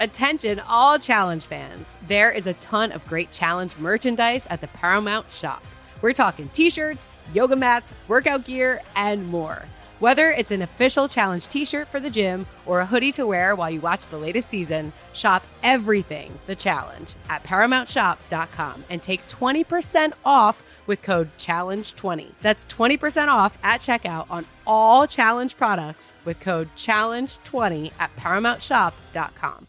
Attention, all challenge fans. There is a ton of great challenge merchandise at the Paramount shop. We're talking t shirts, yoga mats, workout gear, and more. Whether it's an official challenge t shirt for the gym or a hoodie to wear while you watch the latest season, shop everything the challenge at ParamountShop.com and take 20% off with code CHALLENGE20. That's 20% off at checkout on all challenge products with code CHALLENGE20 at ParamountShop.com.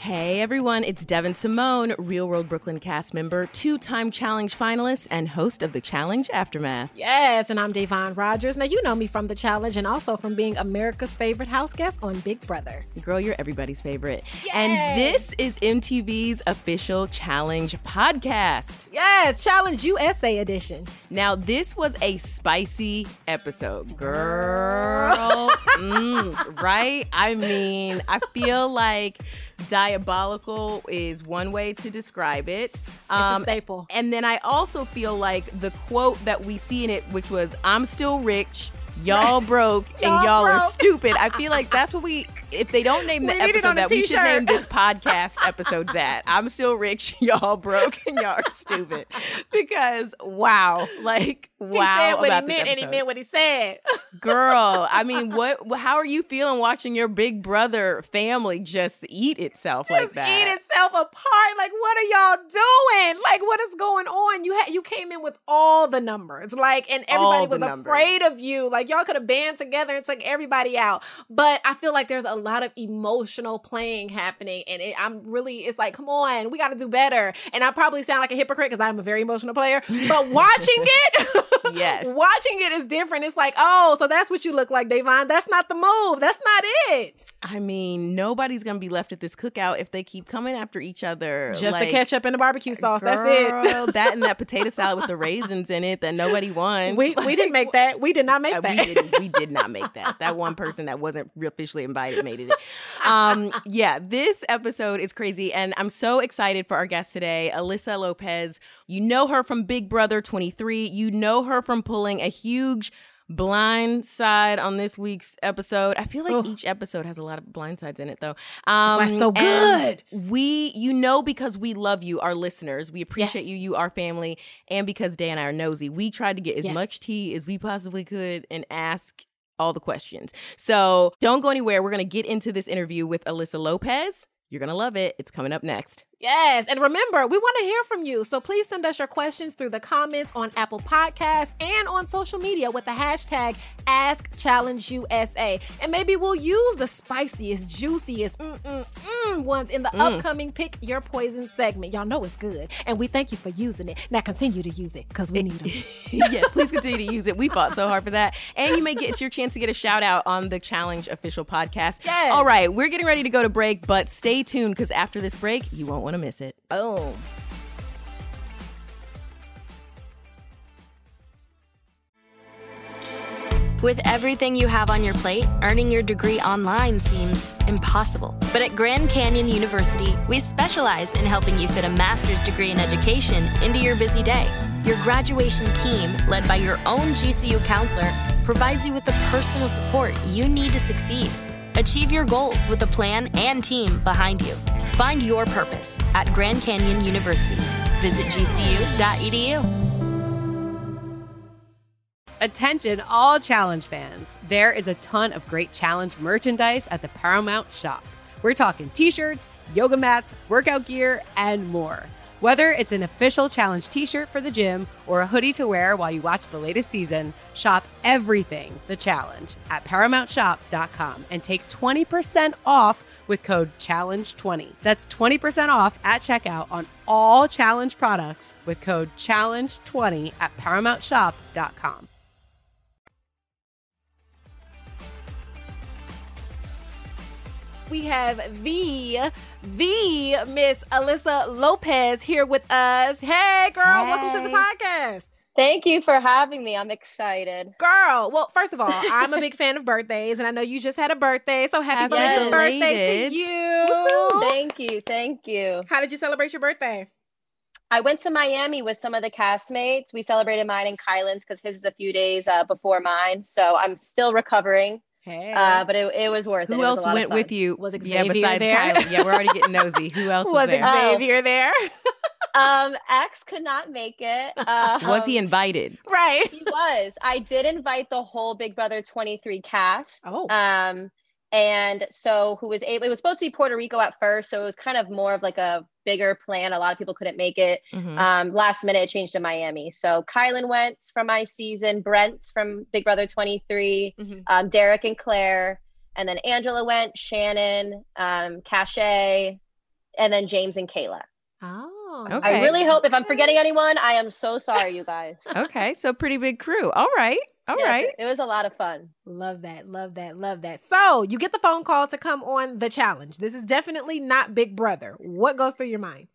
Hey everyone, it's Devyn Simone, Real World Brooklyn cast member, two time challenge finalist, and host of the Challenge Aftermath. Yes, and I'm Da'Vonne Rogers. Now, you know me from the challenge and also from being America's favorite house guest on Big Brother. Girl, you're everybody's favorite. Yay! And this is MTV's official challenge podcast. Yes, Challenge USA edition. Now, this was a spicy episode, girl. mm, right? I mean, I feel like diabolical is one way to describe it. Um, staple. And then I also feel like the quote that we see in it, which was, I'm still rich y'all broke and y'all, y'all broke. are stupid. I feel like that's what we. If they don't name the we episode that, we should name this podcast episode that. I'm still rich, y'all broke, and y'all are stupid. Because wow, like wow, he said what he meant, and he meant what he said. Girl, I mean, what? How are you feeling watching your big brother family just eat itself just like that? Eat itself apart. Like, what are y'all doing? Like, what is going on? You had you came in with all the numbers, like, and everybody was numbers. afraid of you. Like, y'all could have band together and took everybody out. But I feel like there's a lot of emotional playing happening, and it, I'm really, it's like, come on, we got to do better. And I probably sound like a hypocrite because I'm a very emotional player, but watching it, yes, watching it is different. It's like, oh, so that's what you look like, Da'Vonne. That's not the move. That's not it. I mean, nobody's gonna be left at this cookout if they keep coming after each other. Just like, the ketchup and the barbecue sauce. Girl, that's it. that and that potato salad with the raisins in it that nobody wants. We we didn't make that. We did not make uh, that. We, did, we did not make that. That one person that wasn't officially invited made it. Um, yeah, this episode is crazy, and I'm so excited for our guest today, Alyssa Lopez. You know her from Big Brother 23. You know her from pulling a huge blind side on this week's episode. I feel like oh. each episode has a lot of blind sides in it though. Um so good. We you know because we love you, our listeners. We appreciate yes. you, you our family, and because Day and I are nosy. We tried to get as yes. much tea as we possibly could and ask all the questions. So don't go anywhere. We're gonna get into this interview with Alyssa Lopez. You're gonna love it. It's coming up next. Yes. And remember, we want to hear from you. So please send us your questions through the comments on Apple Podcasts and on social media with the hashtag AskChallengeUSA. And maybe we'll use the spiciest, juiciest mm-mm-mm ones in the mm. upcoming Pick Your Poison segment. Y'all know it's good. And we thank you for using it. Now continue to use it because we eh, need them. yes, please continue to use it. We fought so hard for that. And you may get your chance to get a shout out on the Challenge official podcast. Yes. All right, we're getting ready to go to break, but stay tuned because after this break, you won't want to miss it. Boom. With everything you have on your plate, earning your degree online seems impossible. But at Grand Canyon University, we specialize in helping you fit a master's degree in education into your busy day. Your graduation team, led by your own GCU counselor, provides you with the personal support you need to succeed. Achieve your goals with a plan and team behind you. Find your purpose at Grand Canyon University. Visit gcu.edu. Attention, all challenge fans. There is a ton of great challenge merchandise at the Paramount shop. We're talking t shirts, yoga mats, workout gear, and more. Whether it's an official challenge t shirt for the gym or a hoodie to wear while you watch the latest season, shop everything the challenge at ParamountShop.com and take 20% off with code CHALLENGE20. That's 20% off at checkout on all challenge products with code CHALLENGE20 at ParamountShop.com. we have the the Miss Alyssa Lopez here with us. Hey, girl, hey. welcome to the podcast. Thank you for having me. I'm excited. Girl, well, first of all, I'm a big fan of birthdays, and I know you just had a birthday. So happy yes. birthday to you. Woo-hoo. Thank you. Thank you. How did you celebrate your birthday? I went to Miami with some of the castmates. We celebrated mine in Kylan's because his is a few days uh, before mine. So I'm still recovering Hey. Uh, but it, it was worth Who it. Who else went with you? Was Xavier yeah, besides there? Kylie. Yeah, we're already getting nosy. Who else was, was there? Xavier oh. there? um, X could not make it. Um, was he invited? Right. He was. I did invite the whole Big Brother 23 cast. Oh. Um, and so who was able it was supposed to be puerto rico at first so it was kind of more of like a bigger plan. A lot of people couldn't make it. Mm-hmm. um, last minute it changed to miami. So kylan went from my season brent from big brother 23 mm-hmm. um, derek and claire and then angela went shannon um, Cashel, and then james and kayla. Oh okay. I really hope if I'm forgetting anyone, I am so sorry, you guys. okay, so pretty big crew. All right. All yes, right. It, it was a lot of fun. Love that. Love that. Love that. So you get the phone call to come on the challenge. This is definitely not Big Brother. What goes through your mind?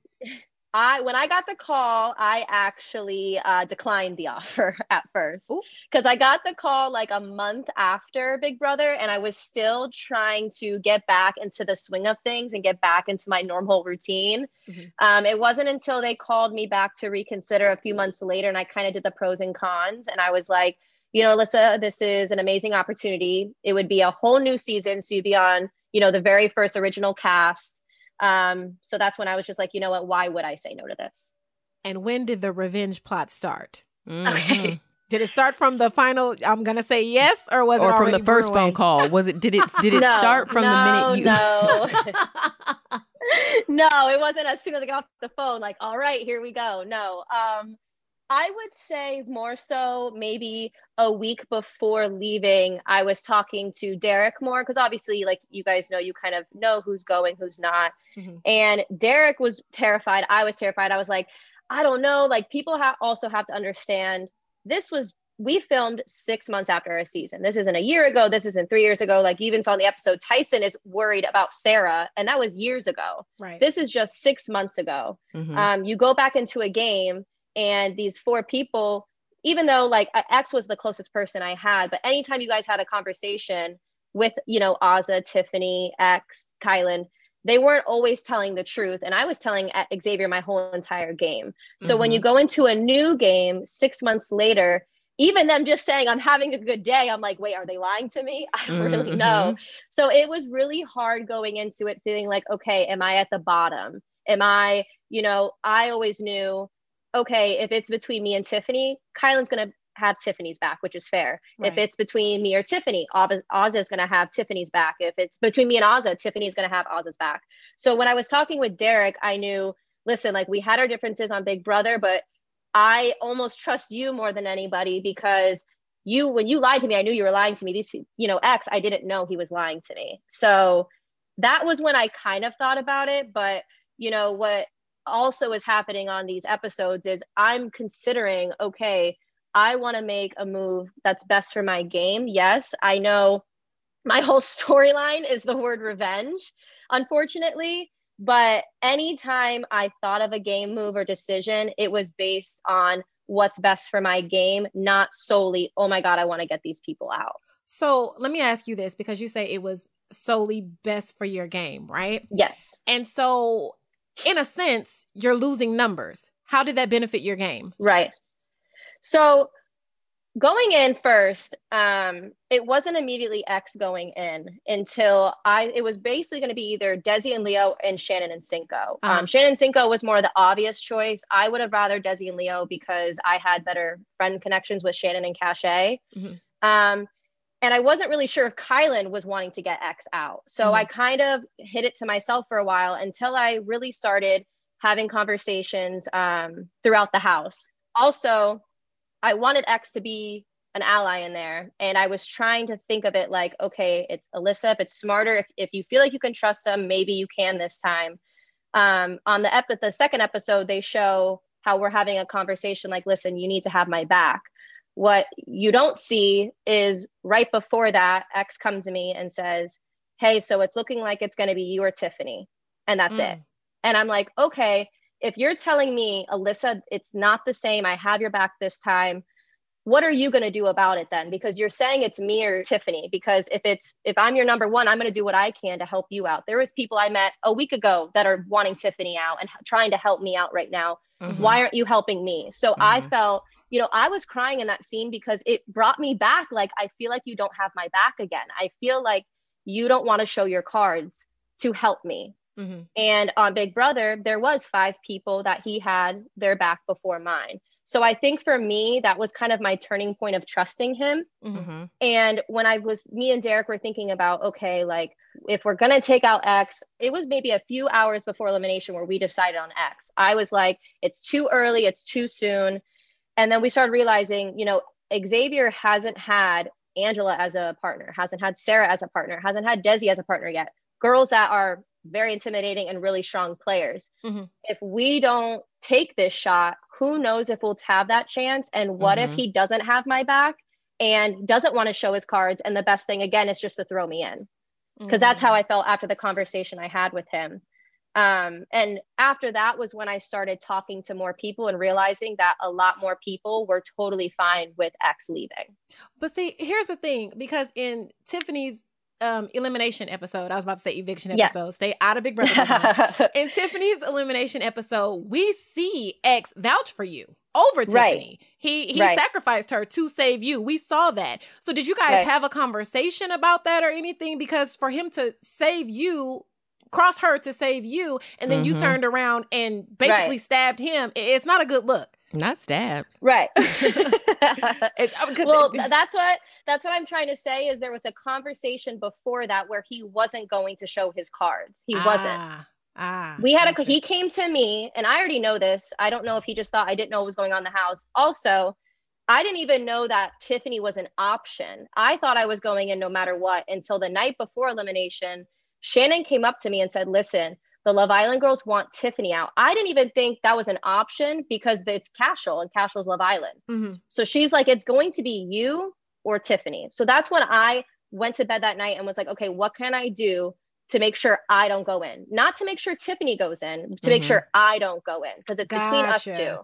I when I got the call, I actually uh, declined the offer at first because I got the call like a month after Big Brother, and I was still trying to get back into the swing of things and get back into my normal routine. Mm-hmm. Um, it wasn't until they called me back to reconsider a few months later, and I kind of did the pros and cons, and I was like, you know, Alyssa, this is an amazing opportunity. It would be a whole new season, so you'd be on, you know, the very first original cast um, so that's when I was just like, you know what? Why would I say no to this? And when did the revenge plot start? Mm-hmm. Okay. Did it start from the final? I'm gonna say yes, or was or it from the first brewing? phone call? Was it? Did it? Did it no, start from no, the minute you? No, no, it wasn't as soon as I got off the phone. Like, all right, here we go. No, um, I would say more so maybe a week before leaving, I was talking to Derek more because obviously, like you guys know, you kind of know who's going, who's not. Mm-hmm. And Derek was terrified. I was terrified. I was like, I don't know. Like, people ha- also have to understand this was, we filmed six months after a season. This isn't a year ago. This isn't three years ago. Like, you even saw in the episode, Tyson is worried about Sarah, and that was years ago. Right. This is just six months ago. Mm-hmm. Um, you go back into a game and these four people even though like x was the closest person i had but anytime you guys had a conversation with you know Azah, tiffany x kylan they weren't always telling the truth. And i was telling xavier my whole entire game. So mm-hmm. when you go into a new game six months later even them just saying i'm having a good day i'm like wait are they lying to me? I don't really mm-hmm. know. So it was really hard going into it feeling like okay am i at the bottom? Am i you know i always knew okay, if it's between me and Tiffany, Kylan's going to have Tiffany's back, which is fair. Right. If it's between me or Tiffany, Azah is going to have Tiffany's back. If it's between me and Azah, Tiffany is going to have Azah's back. So when I was talking with Derek, I knew, listen, like we had our differences on Big Brother, but I almost trust you more than anybody because you, when you lied to me, I knew you were lying to me. These, you know, X, I didn't know he was lying to me. So that was when I kind of thought about it. But, you know, what also is happening on these episodes is I'm considering, okay, I want to make a move that's best for my game. Yes, I know my whole storyline is the word revenge, unfortunately. But anytime I thought of a game move or decision, it was based on what's best for my game, not solely, oh my God, I want to get these people out. So let me ask you this because you say it was solely best for your game, right? Yes. And so in a sense, you're losing numbers. How did that benefit your game? Right. So going in first, um, it wasn't immediately X going in until I. It was basically going to be either Desi and Leo and Shannon and Cinco. Uh-huh. Um, Shannon and Cinco was more the obvious choice. I would have rather Desi and Leo because I had better friend connections with Shannon and Cashel. Mm-hmm. Um, and I wasn't really sure if Kylan was wanting to get X out. So mm-hmm. I kind of hid it to myself for a while until I really started having conversations um, throughout the house. Also, I wanted X to be an ally in there. And I was trying to think of it like, okay, it's Alyssa. If it's smarter, if, if you feel like you can trust them, maybe you can this time. Um, on the, ep- the second episode, they show how we're having a conversation like, listen, you need to have my back. What you don't see is right before that, X comes to me and says, Hey, so it's looking like it's going to be you or Tiffany. And that's mm. it. And I'm like, okay, if you're telling me, Alyssa, it's not the same, I have your back this time, what are you going to do about it then? Because you're saying it's me or Tiffany. Because if it's, if I'm your number one, I'm going to do what I can to help you out. There was people I met a week ago that are wanting Tiffany out and trying to help me out right now. Mm-hmm. Why aren't you helping me? So mm-hmm. I felt, you know, I was crying in that scene because it brought me back. Like, I feel like you don't have my back again. I feel like you don't want to show your cards to help me. Mm-hmm. And on Big Brother, there was five people that he had their back before mine. So I think for me, that was kind of my turning point of trusting him. Mm-hmm. And when I was, me and Derek were thinking about, okay, like if we're going to take out X, it was maybe a few hours before elimination where we decided on X. I was like, it's too early, it's too soon. And then we started realizing, you know, Xavier hasn't had Angela as a partner, hasn't had Sarah as a partner, hasn't had Desi as a partner yet. Girls that are very intimidating and really strong players. Mm-hmm. If we don't take this shot, who knows if we'll have that chance? And what mm-hmm. if he doesn't have my back and doesn't want to show his cards? And the best thing, again, is just to throw me in. Because mm-hmm. that's how I felt after the conversation I had with him. Um, and after that was when I started talking to more people and realizing that a lot more people were totally fine with X leaving. But see, here's the thing because in Tiffany's um elimination episode. I was about to say eviction episode. Yeah. Stay out of Big Brother. In Tiffany's elimination episode, we see X vouch for you over Tiffany. Right. He he right. sacrificed her to save you. We saw that. So did you guys right. have a conversation about that or anything? Because for him to save you, cross her to save you, and then mm-hmm. you turned around and basically stabbed him. It's not a good look. Not stabbed. Right. it, well, that's what that's what I'm trying to say is there was a conversation before that where he wasn't going to show his cards. He ah, wasn't. Ah. We had a he came to me and I already know this. I don't know if he just thought I didn't know what was going on in the house. Also, I didn't even know that Tiffany was an option. I thought I was going in no matter what until the night before elimination. Shannon came up to me and said, "Listen, the Love Island girls want Tiffany out. I didn't even think that was an option because it's Cashel and Cashel's Love Island. Mm-hmm. So she's like, it's going to be you or Tiffany. So that's when I went to bed that night and was like, okay, what can I do to make sure I don't go in? Not to make sure Tiffany goes in, to mm-hmm. make sure I don't go in because it's gotcha. between us two.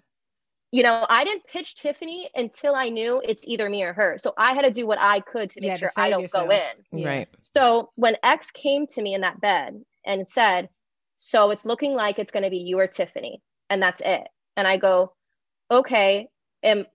You know, I didn't pitch Tiffany until I knew it's either me or her. So I had to do what I could to make yeah, sure to I don't yourself. go in. Right. So when X came to me in that bed and said, so it's looking like it's going to be you or Tiffany, and that's it. And I go, okay, and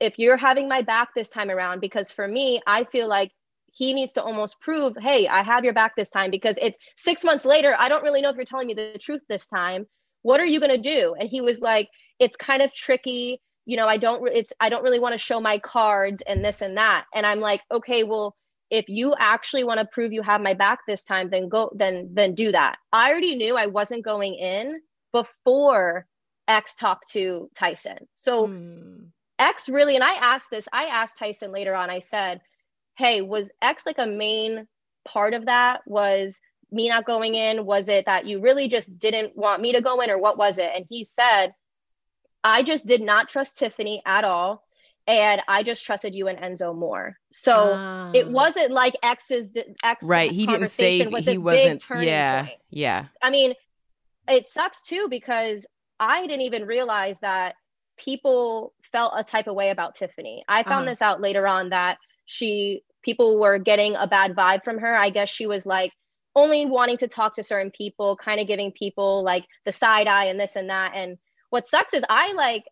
if you're having my back this time around, because for me, I feel like he needs to almost prove, hey, I have your back this time because it's six months later. I don't really know if you're telling me the truth this time. What are you going to do? And he was like, it's kind of tricky. You know, I don't, it's, I don't really want to show my cards and this and that. And I'm like, okay, well, if you actually want to prove you have my back this time then go then then do that i already knew i wasn't going in before x talked to tyson so mm. x really and i asked this i asked tyson later on i said hey was x like a main part of that was me not going in was it that you really just didn't want me to go in or what was it and he said i just did not trust tiffany at all and I just trusted you and Enzo more. So it ah. wasn't like X's X right. He didn't say was he wasn't. yeah, point. yeah. I mean, it sucks too because I didn't even realize that people felt a type of way about Tiffany. I found uh-huh. this out later on that she people were getting a bad vibe from her. I guess she was like only wanting to talk to certain people, kind of giving people like the side eye and this and that and what sucks is I like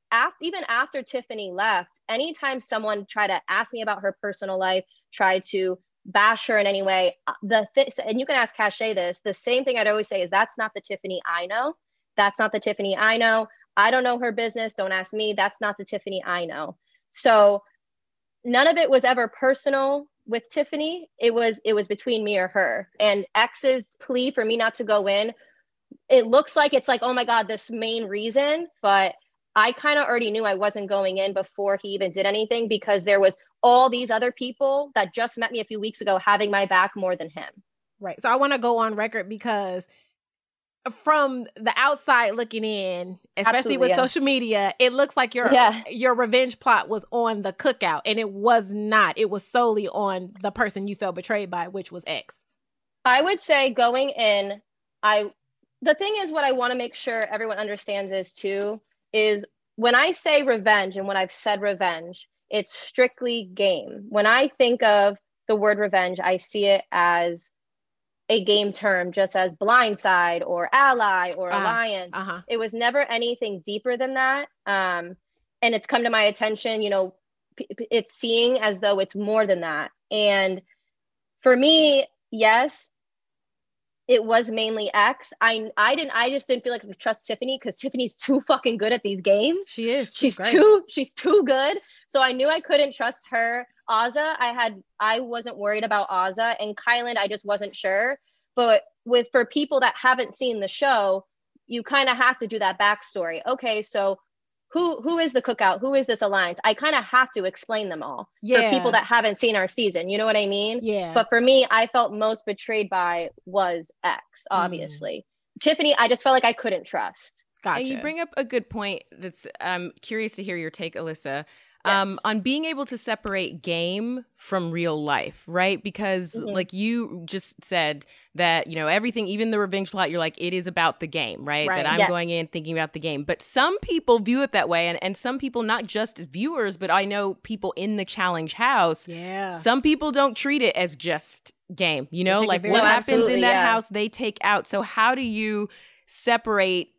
even after Tiffany left, anytime someone tried to ask me about her personal life, tried to bash her in any way, uh, the th- and you can ask Cashel this, the same thing I'd always say is that's not the Tiffany I know. That's not the Tiffany I know. I don't know her business. Don't ask me. That's not the Tiffany I know. So none of it was ever personal with Tiffany. It was it was between me or her. And X's plea for me not to go in it looks like it's like, oh my God, this main reason, but I kind of already knew I wasn't going in before he even did anything because there was all these other people that just met me a few weeks ago having my back more than him. Right. So I want to go on record because from the outside looking in, especially Absolutely, with yeah. social media, it looks like your yeah. your revenge plot was on the cookout and it was not. It was solely on the person you felt betrayed by, which was X. I would say going in, I the thing is what i want to make sure everyone understands is too is when i say revenge and when i've said revenge it's strictly game when i think of the word revenge i see it as a game term just as blindside or ally or uh, alliance uh-huh. it was never anything deeper than that um, and it's come to my attention, you know, it's seeing as though it's more than that. And for me, yes, it was mainly X. I I didn't I just didn't feel like I could trust Tiffany because Tiffany's too fucking good at these games. She is. She's, she's too she's too good. So I knew I couldn't trust her. Azah, I had I wasn't worried about Azah and Kyland, I just wasn't sure. But with for people that haven't seen the show, you kind of have to do that backstory. Okay, so who who is the cookout who is this alliance i kind of have to explain them all yeah. for people that haven't seen our season you know what i mean yeah but for me i felt most betrayed by was x mm. obviously mm. tiffany i just felt like i couldn't trust gotcha. and you bring up a good point that's i'm um, curious to hear your take alyssa um, on being able to separate game from real life, right? Because, mm-hmm. like you just said, that you know everything even the revenge plot you're like it is about the game right, right. that i'm yes. going in thinking about the game. But some people view it that way and, and some people not just viewers but i know people in the challenge house yeah. some people don't treat it as just game you know? like what happens in that yeah. house they take out. So how do you separate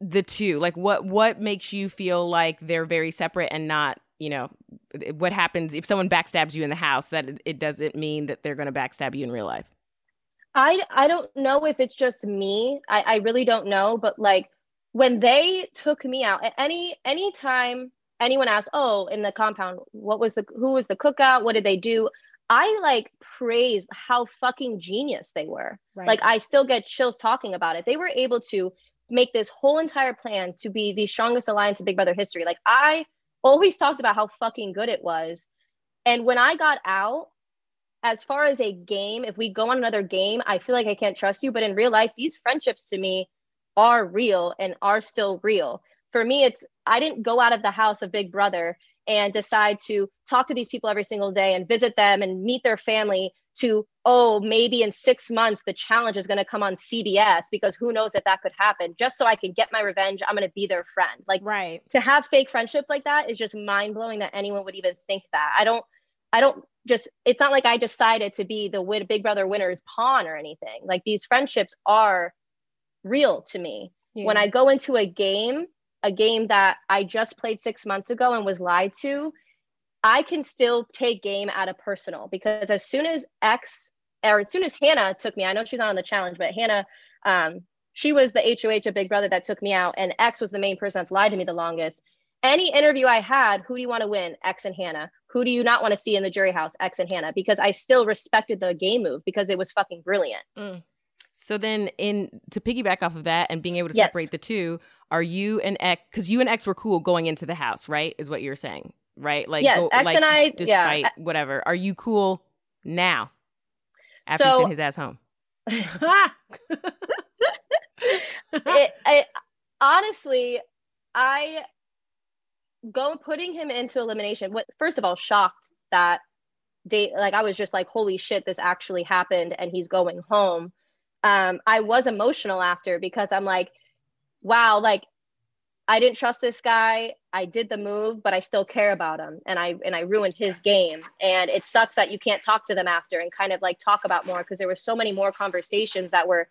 the two? Like what what makes you feel like they're very separate and not you know what happens if someone backstabs you in the house that it doesn't mean that they're going to backstab you in real life I I don't know if it's just me. I, I really don't know, but like when they took me out, at any any time anyone asks, "Oh, in the compound, what was the who was the cookout? What did they do?" I like praised how fucking genius they were. Right. Like I still get chills talking about it. They were able to make this whole entire plan to be the strongest alliance in Big Brother history. Like I always talked about how fucking good it was. And when I got out, as far as a game, if we go on another game, I feel like I can't trust you. But in real life, these friendships to me are real and are still real. For me, it's I didn't go out of the house of Big Brother and decide to talk to these people every single day and visit them and meet their family to, oh, maybe in six months the challenge is going to come on CBS because who knows if that could happen. Just so I can get my revenge, I'm going to be their friend. Like, right. To have fake friendships like that is just mind blowing that anyone would even think that. I don't, I don't just it's not like I decided to be the win, Big Brother winner's pawn or anything. Like these friendships are real to me. Yeah. When I go into a game, a game that I just played six months ago and was lied to, I can still take game at a personal because as soon as X or as soon as Hannah took me, I know she's not on the challenge, but Hannah, um, she was the HOH of Big Brother that took me out, and X was the main person that's lied to me the longest. Any interview I had, who do you want to win? X and Hannah who do you not want to see in the jury house x and hannah because i still respected the game move because it was fucking brilliant mm. so then in to piggyback off of that and being able to yes. separate the two are you and x because you and x were cool going into the house right is what you're saying right like yes go, x like, and i despite yeah. whatever are you cool now after so, send his ass home it, I, honestly i go putting him into elimination what first of all shocked that date like i was just like holy shit this actually happened and he's going home. Um i was emotional after because i'm like wow like i didn't trust this guy. I did the move but i still care about him and i and i ruined his game. And it sucks that you can't talk to them after and kind of like talk about more because there were so many more conversations that were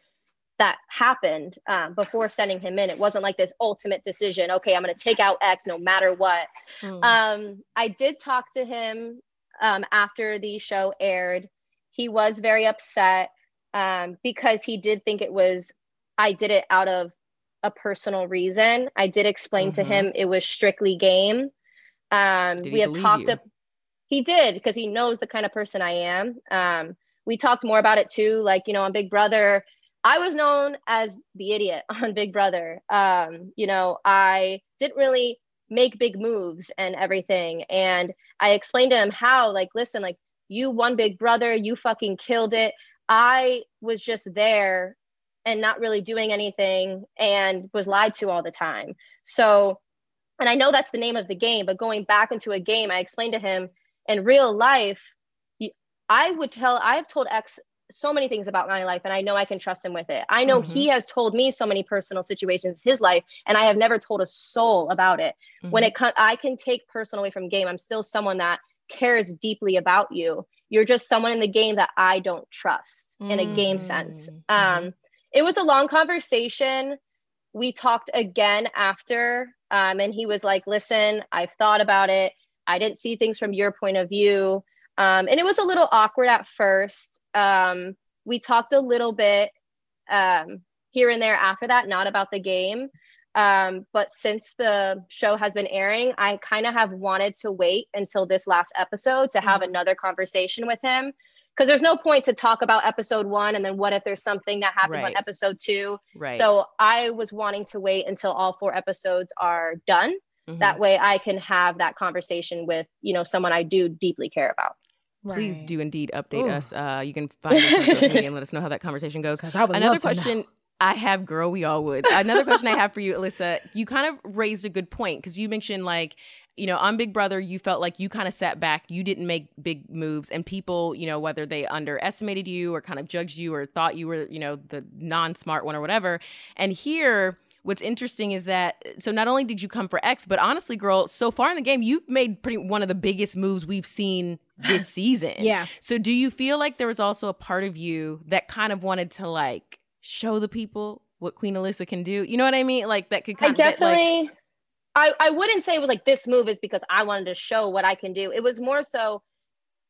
that happened um, before sending him in. It wasn't like this ultimate decision. Okay, I'm going to take out X no matter what. Mm. Um, I did talk to him um, after the show aired. He was very upset um, because he did think it was. I did it out of a personal reason. I did explain mm-hmm. to him it was strictly game. Um, we have talked. He did because he knows the kind of person I am. Um, we talked more about it too. Like you know, on Big Brother I was known as the idiot on Big Brother. Um, you know, I didn't really make big moves and everything. And I explained to him how, like, listen, like, you won Big Brother, you fucking killed it. I was just there and not really doing anything and was lied to all the time. So, and I know that's the name of the game, but going back into a game, I explained to him in real life, I would tell, I've told X so many things about my life and I know I can trust him with it. I know mm-hmm. he has told me so many personal situations his life and I have never told a soul about it. Mm-hmm. When it comes I can take personal away from game. I'm still someone that cares deeply about you. You're just someone in the game that I don't trust mm-hmm. in a game sense. Mm-hmm. Um it was a long conversation we talked again after, um, and he was like, "Listen, I've thought about it. I didn't see things from your point of view, um, and it was a little awkward at first. Um, we talked a little bit um, here and there after that, not about the game." Um, but since the show has been airing, I kind of have wanted to wait until this last episode to have mm-hmm. another conversation with him. Because there's no point to talk about episode one and then what if there's something that happens right. on episode two. Right. So I was wanting to wait until all four episodes are done. Mm-hmm. That way I can have that conversation with, you know, someone I do deeply care about. Right. Please do indeed update Ooh. us. Uh, you can find us on social media and let us know how that conversation goes. Another question I have, girl, we all would. Another question I have for you, Alyssa, you kind of raised a good point because you mentioned like, you know, on Big Brother, you felt like you kind of sat back, you didn't make big moves, and people, you know, whether they underestimated you or kind of judged you or thought you were, you know, the non smart one or whatever. And here, what's interesting is that so not only did you come for X, but honestly, girl, so far in the game, you've made pretty one of the biggest moves we've seen this season. yeah. So do you feel like there was also a part of you that kind of wanted to like show the people what Queen Alyssa can do. You know what I mean? Like that could kind I definitely like, I, I wouldn't say it was like this move is because I wanted to show what I can do. It was more so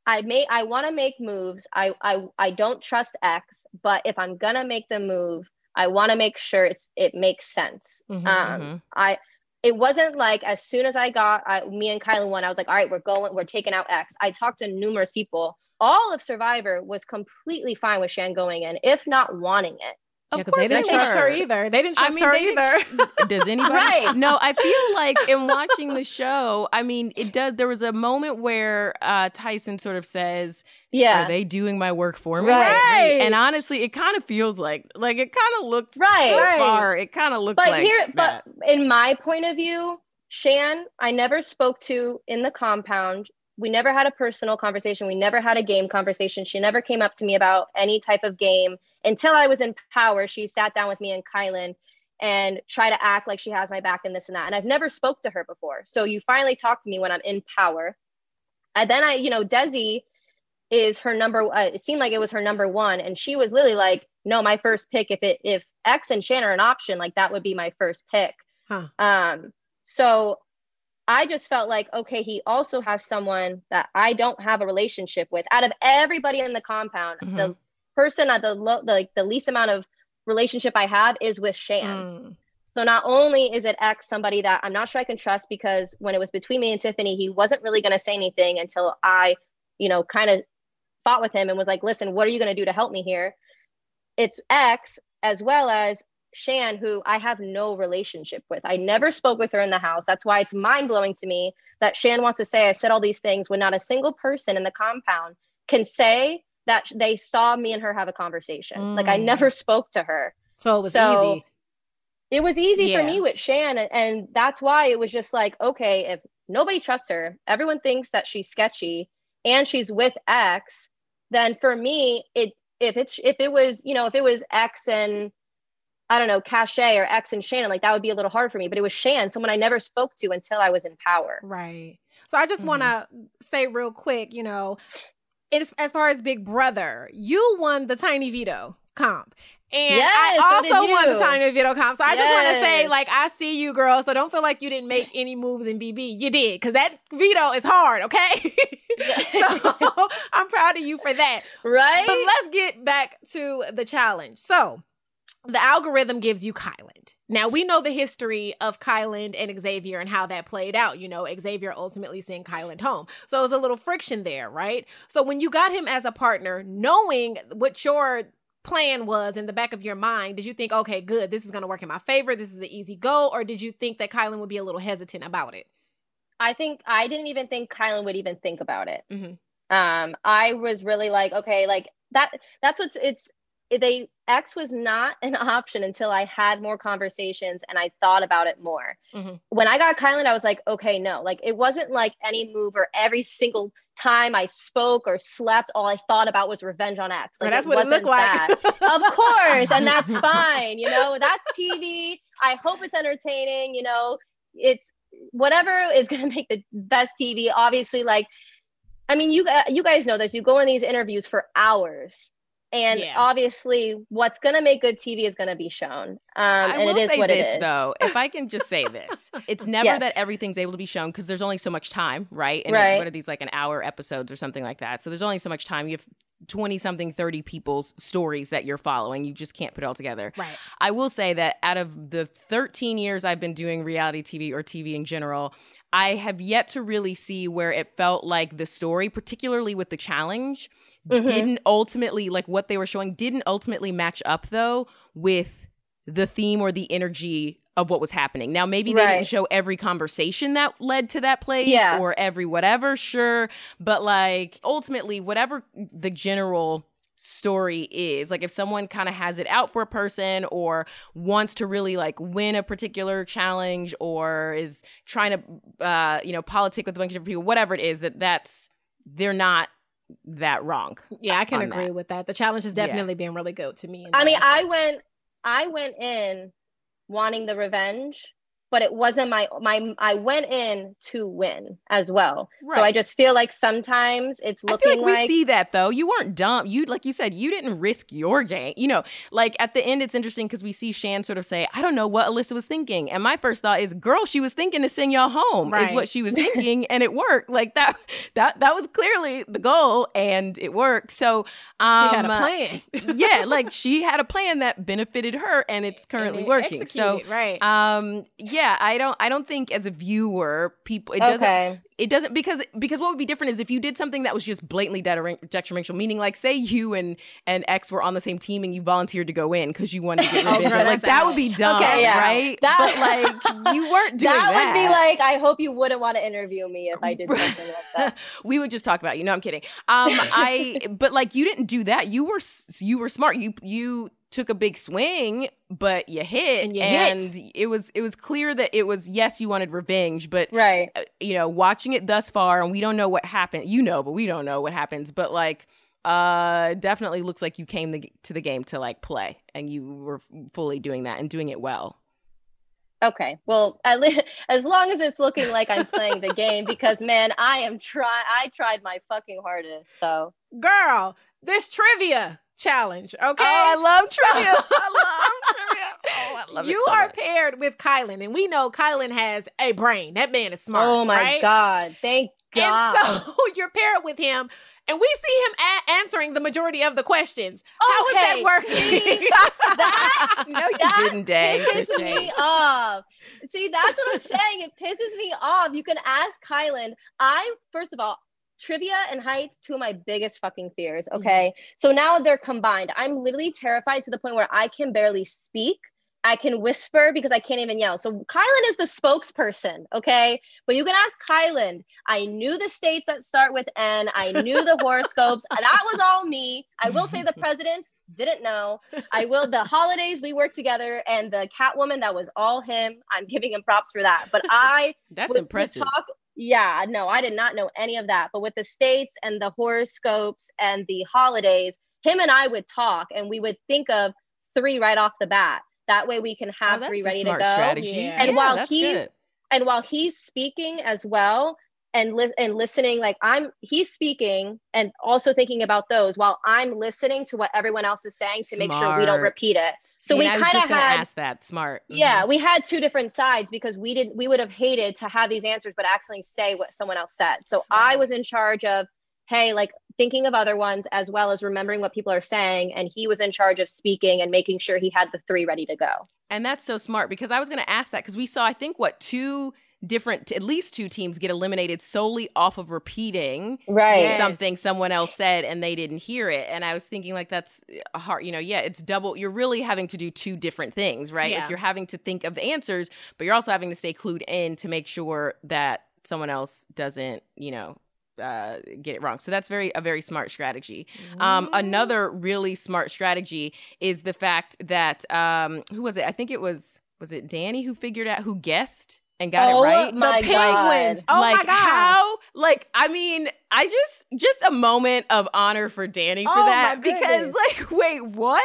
I may I want to make moves. I, I I don't trust X, but if I'm gonna make the move, I want to make sure it's it makes sense. Mm-hmm, um mm-hmm. I it wasn't like as soon as I got I, me and Kylan won, I was like, all right, we're going, we're taking out X. I talked to numerous people. All of Survivor was completely fine with Shan going in, if not wanting it. Of yeah, because they didn't trust her either. They didn't trust I mean, her either. Does anybody? right. No, I feel like in watching the show, I mean, it does. There was a moment where uh, Tyson sort of says, "Yeah, are they doing my work for me?" Right. And honestly, it kind of feels like, like it kind of looked right. So far. It kind of looks but like. Here, that. but in my point of view, Shan, I never spoke to in the compound we never had a personal conversation. We never had a game conversation. She never came up to me about any type of game until I was in power. She sat down with me and Kylan and try to act like she has my back and this and that. And I've never spoke to her before. So you finally talk to me when I'm in power. And then I, you know, Desi is her number. Uh, it seemed like it was her number one, and she was literally like, "No, my first pick. If it if X and Shan are an option, like that would be my first pick." Huh. Um. So I just felt like, okay, he also has someone that I don't have a relationship with. Out of everybody in the compound, mm-hmm. the person at the, low like the least amount of relationship I have is with Shan. Mm. So not only is it X somebody that I'm not sure I can trust because when it was between me and Tiffany, he wasn't really going to say anything until I, you know, kind of fought with him and was like, "Listen, what are you going to do to help me here?" It's X as well as Shan, who I have no relationship with. I never spoke with her in the house. That's why it's mind blowing to me that Shan wants to say I said all these things when not a single person in the compound can say that they saw me and her have a conversation. Mm. Like I mm. never spoke to her. So it was so easy. It was easy yeah. for me with Shan. And, and that's why it was just like, okay, if nobody trusts her, everyone thinks that she's sketchy and she's with X, then for me, it if it's if it was, you know, if it was X and I don't know, Cashel or X and Shannon, like that would be a little hard for me. But it was Shan, someone I never spoke to until I was in power. Right. So I just mm-hmm. want to say real quick, you know, as, as far as Big Brother, you won the Tiny Veto comp. And yes, I also so won the Tiny Veto comp. So I yes. just want to say, like, I see you, girl. So don't feel like you didn't make any moves in BB. You did, because that veto is hard, okay? so I'm proud of you for that. Right. But let's get back to the challenge. So the algorithm gives you Kyland. Now we know the history of Kyland and Xavier and how that played out. You know, Xavier ultimately sent Kyland home. So it was a little friction there, right? So when you got him as a partner, knowing what your plan was in the back of your mind, did you think, okay, good, this is going to work in my favor, this is an easy go, or did you think that Kylan would be a little hesitant about it? I think I didn't even think Kylan would even think about it. Mm-hmm. Um, I was really like, okay, like that. That's what's it's they X was not an option until I had more conversations and I thought about it more. Mm-hmm. When I got Kylan, I was like, okay, no, like it wasn't like any move or every single time I spoke or slept, all I thought about was revenge on X. Like, that's it what it looked like. of course, and that's fine. You know, that's TV. I hope it's entertaining. You know, it's whatever is going to make the best TV. Obviously, like, I mean, you you guys know this. You go in these interviews for hours and yeah. obviously what's going to make good tv is going to be shown. Um I and will it is say what this, it is. though. If i can just say this it's never yes. that everything's able to be shown because there's only so much time right? And right. what are these like an hour episodes or something like that? So there's only so much time. You have 20 something 30 people's stories that you're following. You just can't put it all together. Right. I will say that out of the 13 years i've been doing reality tv or tv in general I have yet to really see where it felt like the story, particularly with the challenge, mm-hmm. didn't ultimately, like what they were showing, didn't ultimately match up though with the theme or the energy of what was happening. Now, maybe they right. didn't show every conversation that led to that place yeah. or every whatever, sure. But like ultimately, whatever the general story is. Like if someone kind of has it out for a person or wants to really like win a particular challenge or is trying to uh you know politic with a bunch of different people, whatever it is that that's they're not that wrong. Yeah, I can agree that. with that. The challenge has definitely yeah. been really good to me. I mean, I went I went in wanting the revenge but it wasn't my my I went in to win as well. Right. So I just feel like sometimes it's looking like, like, we see that though. You weren't dumb. You like you said you didn't risk your game. You know, like at the end it's interesting because we see Shan sort of say, "I don't know what Alyssa was thinking," and my first thought is, "Girl, she was thinking to send y'all home." Right. Is what she was thinking, and it worked. Like that that that was clearly the goal, and it worked. So um, she had a um, plan. yeah, like she had a plan that benefited her, and it's currently and it working. So right. Um, yeah, I don't I don't think as a viewer people it doesn't okay. it doesn't because because what would be different is if you did something that was just blatantly detrimental, meaning like say you and and X were on the same team and you volunteered to go in because you wanted to get revenge, oh, like that would be dumb, okay, yeah. right? That, but like you weren't doing that. That would be like I hope you wouldn't want to interview me if I did something like that. we would just talk about you. No, I'm kidding. Um, I but like you didn't do that. You were you were smart. You you took a big swing, but you hit, and, you and hit. it was it was clear that it was yes, you wanted revenge, but right, uh, you know, watching it thus far, and we don't know what happened. You know, but we don't know what happens. But like, uh, definitely looks like you came the, to the game to like play, and you were fully doing that and doing it well. Okay. Well, at least, as long as it's looking like I'm playing the game, because man, I am try. I tried my fucking hardest. So, girl, this trivia challenge. Okay. Oh, I love trivia. I love trivia. Oh, I love you so are much. paired with Kylan, and we know Kylan has a brain. That man is smart. Oh my right? god! Thank God. And so you're paired with him, and we see him a- answering the majority of the questions. Okay. How is that working? that, no, you that didn't, Day. pisses me off. See, that's what I'm saying. It pisses me off. You can ask Kylan. I first of all, trivia and heights two of my biggest fucking fears mm-hmm. okay? Mm-hmm. so now they're combined. I'm literally terrified to the point where i can barely speak. I can whisper because i can't even yell. So kylan is the spokesperson okay? But you can ask kylan. I knew the states that start with n. I knew the horoscopes. That was all me. I will say the presidents didn't know. I will the holidays we worked together and the catwoman that was all him. I'm giving him props for that. But i that's impressive. talk yeah, no, I did not know any of that. But with the states and the horoscopes and the holidays, him and I would talk and we would think of three right off the bat. That way we can oh, have oh, three ready to go. Strategy. Yeah. And yeah, while he's good. and while he's speaking as well, and li- and listening like i'm he's speaking and also thinking about those while i'm listening to what everyone else is saying to Smart. make sure we don't repeat it. So we kind of had ask that. Smart. Mm-hmm. yeah we had two different sides because we didn't we would have hated to have these answers but actually say what someone else said. So i was in charge of hey like thinking of other ones as well as remembering what people are saying and he was in charge of speaking and making sure he had the three ready to go. And that's so smart because i was going to ask that because we saw i think what two different at least two teams get eliminated solely off of repeating right something someone else said and they didn't hear it and i was thinking like that's a hard you know yeah it's double you're really having to do two different things right yeah. like you're having to think of the answers but you're also having to stay clued in to make sure that someone else doesn't you know uh, get it wrong. So that's very a very smart strategy. Um, another really smart strategy is the fact that um, who was it? I think it was was it Danny who figured out who guessed and got oh, it right. My the penguins. God. Oh like my god. how like I mean, I just just a moment of honor for Danny for oh that because like wait, what?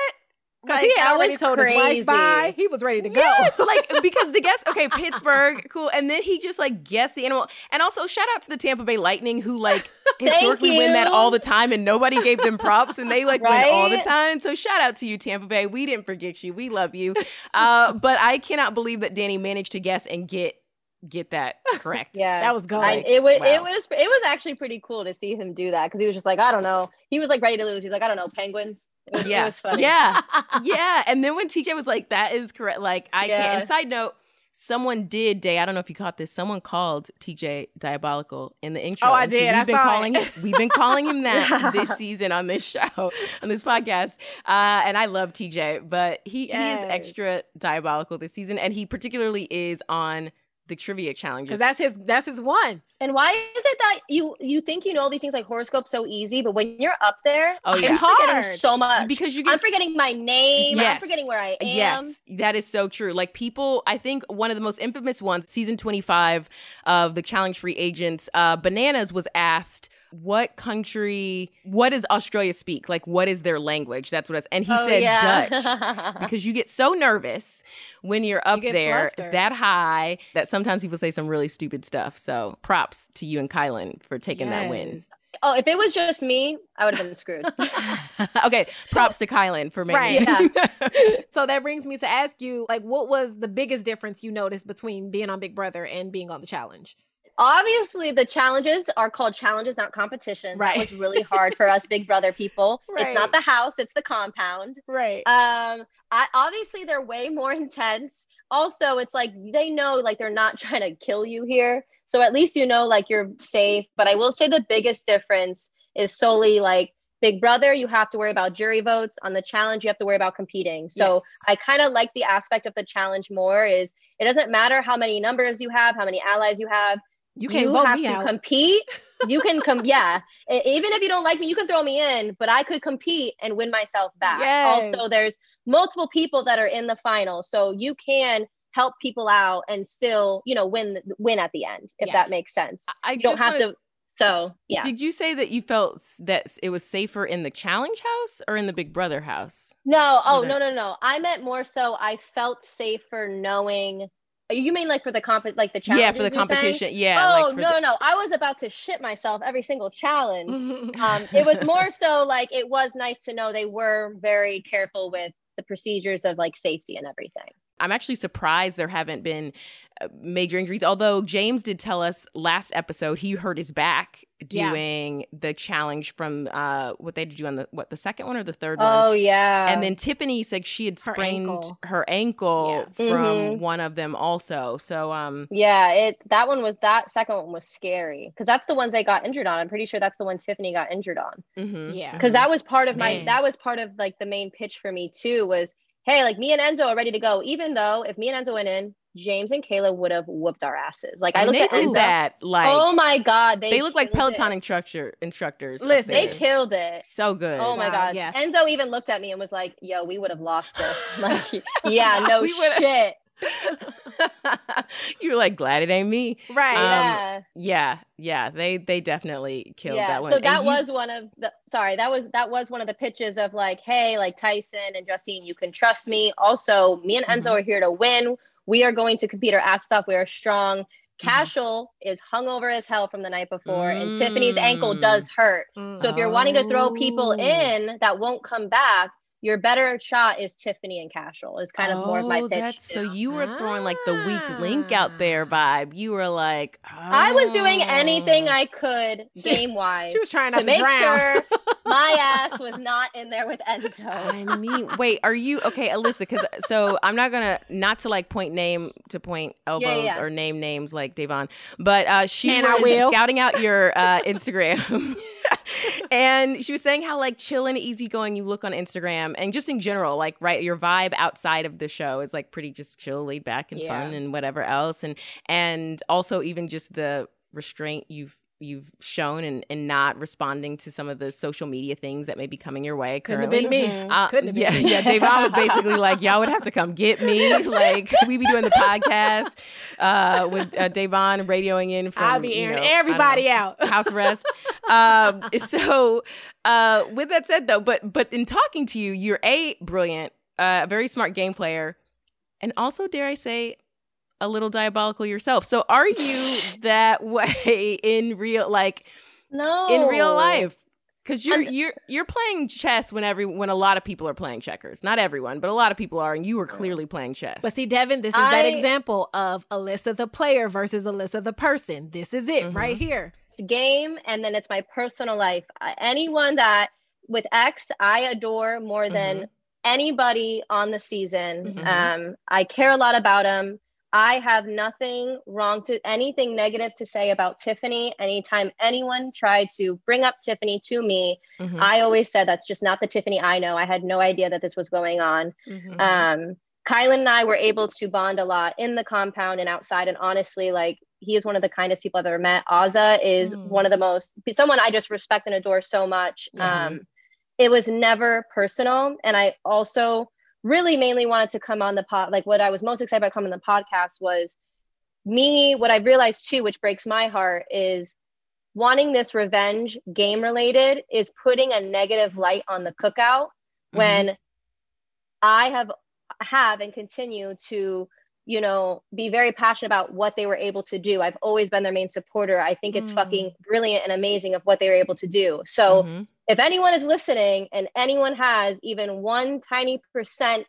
Because like, he had already told crazy. his wife bye. He was ready to go. Yes, like because to guess, okay, Pittsburgh, cool. And then he just like guessed the animal. And also shout out to the Tampa Bay Lightning who like historically win that all the time and nobody gave them props and they like right? win all the time. So shout out to you, Tampa Bay. We didn't forget you. We love you. Uh, but I cannot believe that Danny managed to guess and get get that correct. yeah, that was good. I, it was wow. it was it was actually pretty cool to see him do that because he was just like I don't know. He was like ready to lose. He's like I don't know penguins. It was, yeah, it was funny. Yeah, yeah. And then when TJ was like that is correct. Like I yeah. can't. And side note. Someone did, Day. I don't know if you caught this. Someone called TJ diabolical in the intro. Oh, I did. So we've I been calling it. We've been calling him that this season on this show, on this podcast. Uh, and I love TJ, but he, yes. he is extra diabolical this season, and he particularly is on the trivia challenges. Because that's his that's his one. And why is it that you you think you know all these things like horoscope so easy, but when you're up there, oh yeah, I'm forgetting so much because you get, I'm forgetting my name. Yes. I'm forgetting where I am. Yes, that is so true. Like people, I think one of the most infamous ones, season 25 of the Challenge Free Agents, uh, Bananas was asked what country what does australia speak like what is their language that's what I and he oh, said yeah. dutch because you get so nervous when you're up you there flustered. that high that sometimes people say some really stupid stuff so props to you and kyland for taking yes. that win Oh, if it was just me, I would have been screwed. okay, props to Kyland for making right. Yeah. so that brings me to ask you, like, what was the biggest difference you noticed between being on Big Brother and being on the challenge? Obviously the challenges are called challenges not competition. Right that was really hard for us big brother people. Right. it's not the house it's the compound. Right. Um I, obviously they're way more intense. Also it's like they know like they're not trying to kill you here. So at least you know like you're safe. But i will say the biggest difference is solely like big brother you have to worry about jury votes. On the challenge you have to worry about competing. So yes. i kind of like the aspect of the challenge more is it doesn't matter how many numbers you have how many allies you have you can't you have to out. compete. You can come, yeah. Even if you don't like me, you can throw me in, but I could compete and win myself back. Yes. Also, there's multiple people that are in the final, so you can help people out and still, you know, win win at the end if yeah. that makes sense. I you don't have wanna, to. So yeah. Did you say that you felt that it was safer in the challenge house or in the Big Brother house? No. Oh no no no. I meant more so. I felt safer knowing you mean like for the comp, like the challenge? Yeah, for the competition. Yeah. Oh like no, the- no, I was about to shit myself every single challenge. um, it was more so like it was nice to know they were very careful with the procedures of like safety and everything. I'm actually surprised there haven't been uh, major injuries. Although James did tell us last episode he hurt his back doing yeah. the challenge from uh, what they did you on the what the second one or the third oh, one. Oh yeah. And then Tiffany said she had sprained her ankle, her ankle yeah. from mm-hmm. one of them also. So um Yeah, it that one was that second one was scary because that's the ones they got injured on. I'm pretty sure that's the one Tiffany got injured on. Mm-hmm. Yeah. Because that was part of my Man. that was part of like the main pitch for me too was hey, like me and Enzo are ready to go. Even though if me and Enzo went in, James and Kayla would have whooped our asses. Like I, looked at Enzo. That, like, oh my god, they, they look like Peloton instructor instructors. Listen, they killed it. So good. Oh my wow, god. Yeah. Enzo even looked at me and was like, "Yo, we would have lost this." like, yeah, no shit. you were like glad it ain't me right um, yeah yeah yeah they they definitely killed yeah. that one so that was one of the sorry that was that was one of the pitches of like hey like tyson and justine you can trust me also me and enzo mm-hmm. are here to win we are going to compete our ass off we are strong mm-hmm. Cashel mm-hmm. is hungover as hell from the night before, mm. and Tiffany's ankle does hurt. Mm. So if you're wanting to throw people oh. in that won't come back, your better shot is Tiffany and Cashel is kind of oh, more of my oh, pitch. So you were throwing like the weak link out there vibe. You were like, oh. I was doing anything oh. I could game wise. She was trying to, to make drown. sure my ass was not in there with Enzo. I mean, wait, are you okay, Alyssa? Because so I'm not gonna not to like point name to point elbows yeah, yeah. or name names like Da'Vonne, but uh, she and was scouting out your uh, Instagram. and she was saying how like chill and easygoing you look on Instagram and just in general, like right, your vibe outside of the show is like pretty just chill, laid back and yeah. fun and whatever else. And and also even just the restraint you've you've shown and, and not responding to some of the social media things that may be coming your way currently. Couldn't have been me. Uh, Couldn't have yeah, been me. yeah. Da'Vonne was basically like, y'all would have to come get me. Like we be doing the podcast uh, with uh, Da'Vonne radioing in from. I'll be airing you know, everybody know, out. House arrest. um, so uh, with that said, though, but but in talking to you, you're a brilliant uh, a very smart game player, and also, dare I say, a little diabolical yourself. So, are you that way in real, like, no, in real life? Because you're I'm, you're you're playing chess when every when a lot of people are playing checkers. Not everyone, but a lot of people are, and you are clearly playing chess. But see, Devyn, this is I, that example of Alyssa the player versus Alyssa the person. This is it mm-hmm. right here. It's game, and then it's my personal life. anyone that with X, I adore more than mm-hmm. anybody on the season. Mm-hmm. Um, I care a lot about him. I have nothing wrong to anything negative to say about Tiffany. Anytime anyone tried to bring up Tiffany to me, mm-hmm. I always said that's just not the Tiffany I know. I had no idea that this was going on. Mm-hmm. Um, Kyland and I were able to bond a lot in the compound and outside. And honestly, like he is one of the kindest people I've ever met. Azah is mm. one of the most someone I just respect and adore so much. Um, it was never personal, and I also really mainly wanted to come on the pod like what i was most excited about coming on the podcast was me what i realized too which breaks my heart is wanting this revenge game related is putting a negative light on the cookout mm-hmm. when i have have and continue to you know be very passionate about what they were able to do i've always been their main supporter i think it's mm. fucking brilliant and amazing of what they were able to do so mm-hmm if anyone is listening and anyone has even one tiny percent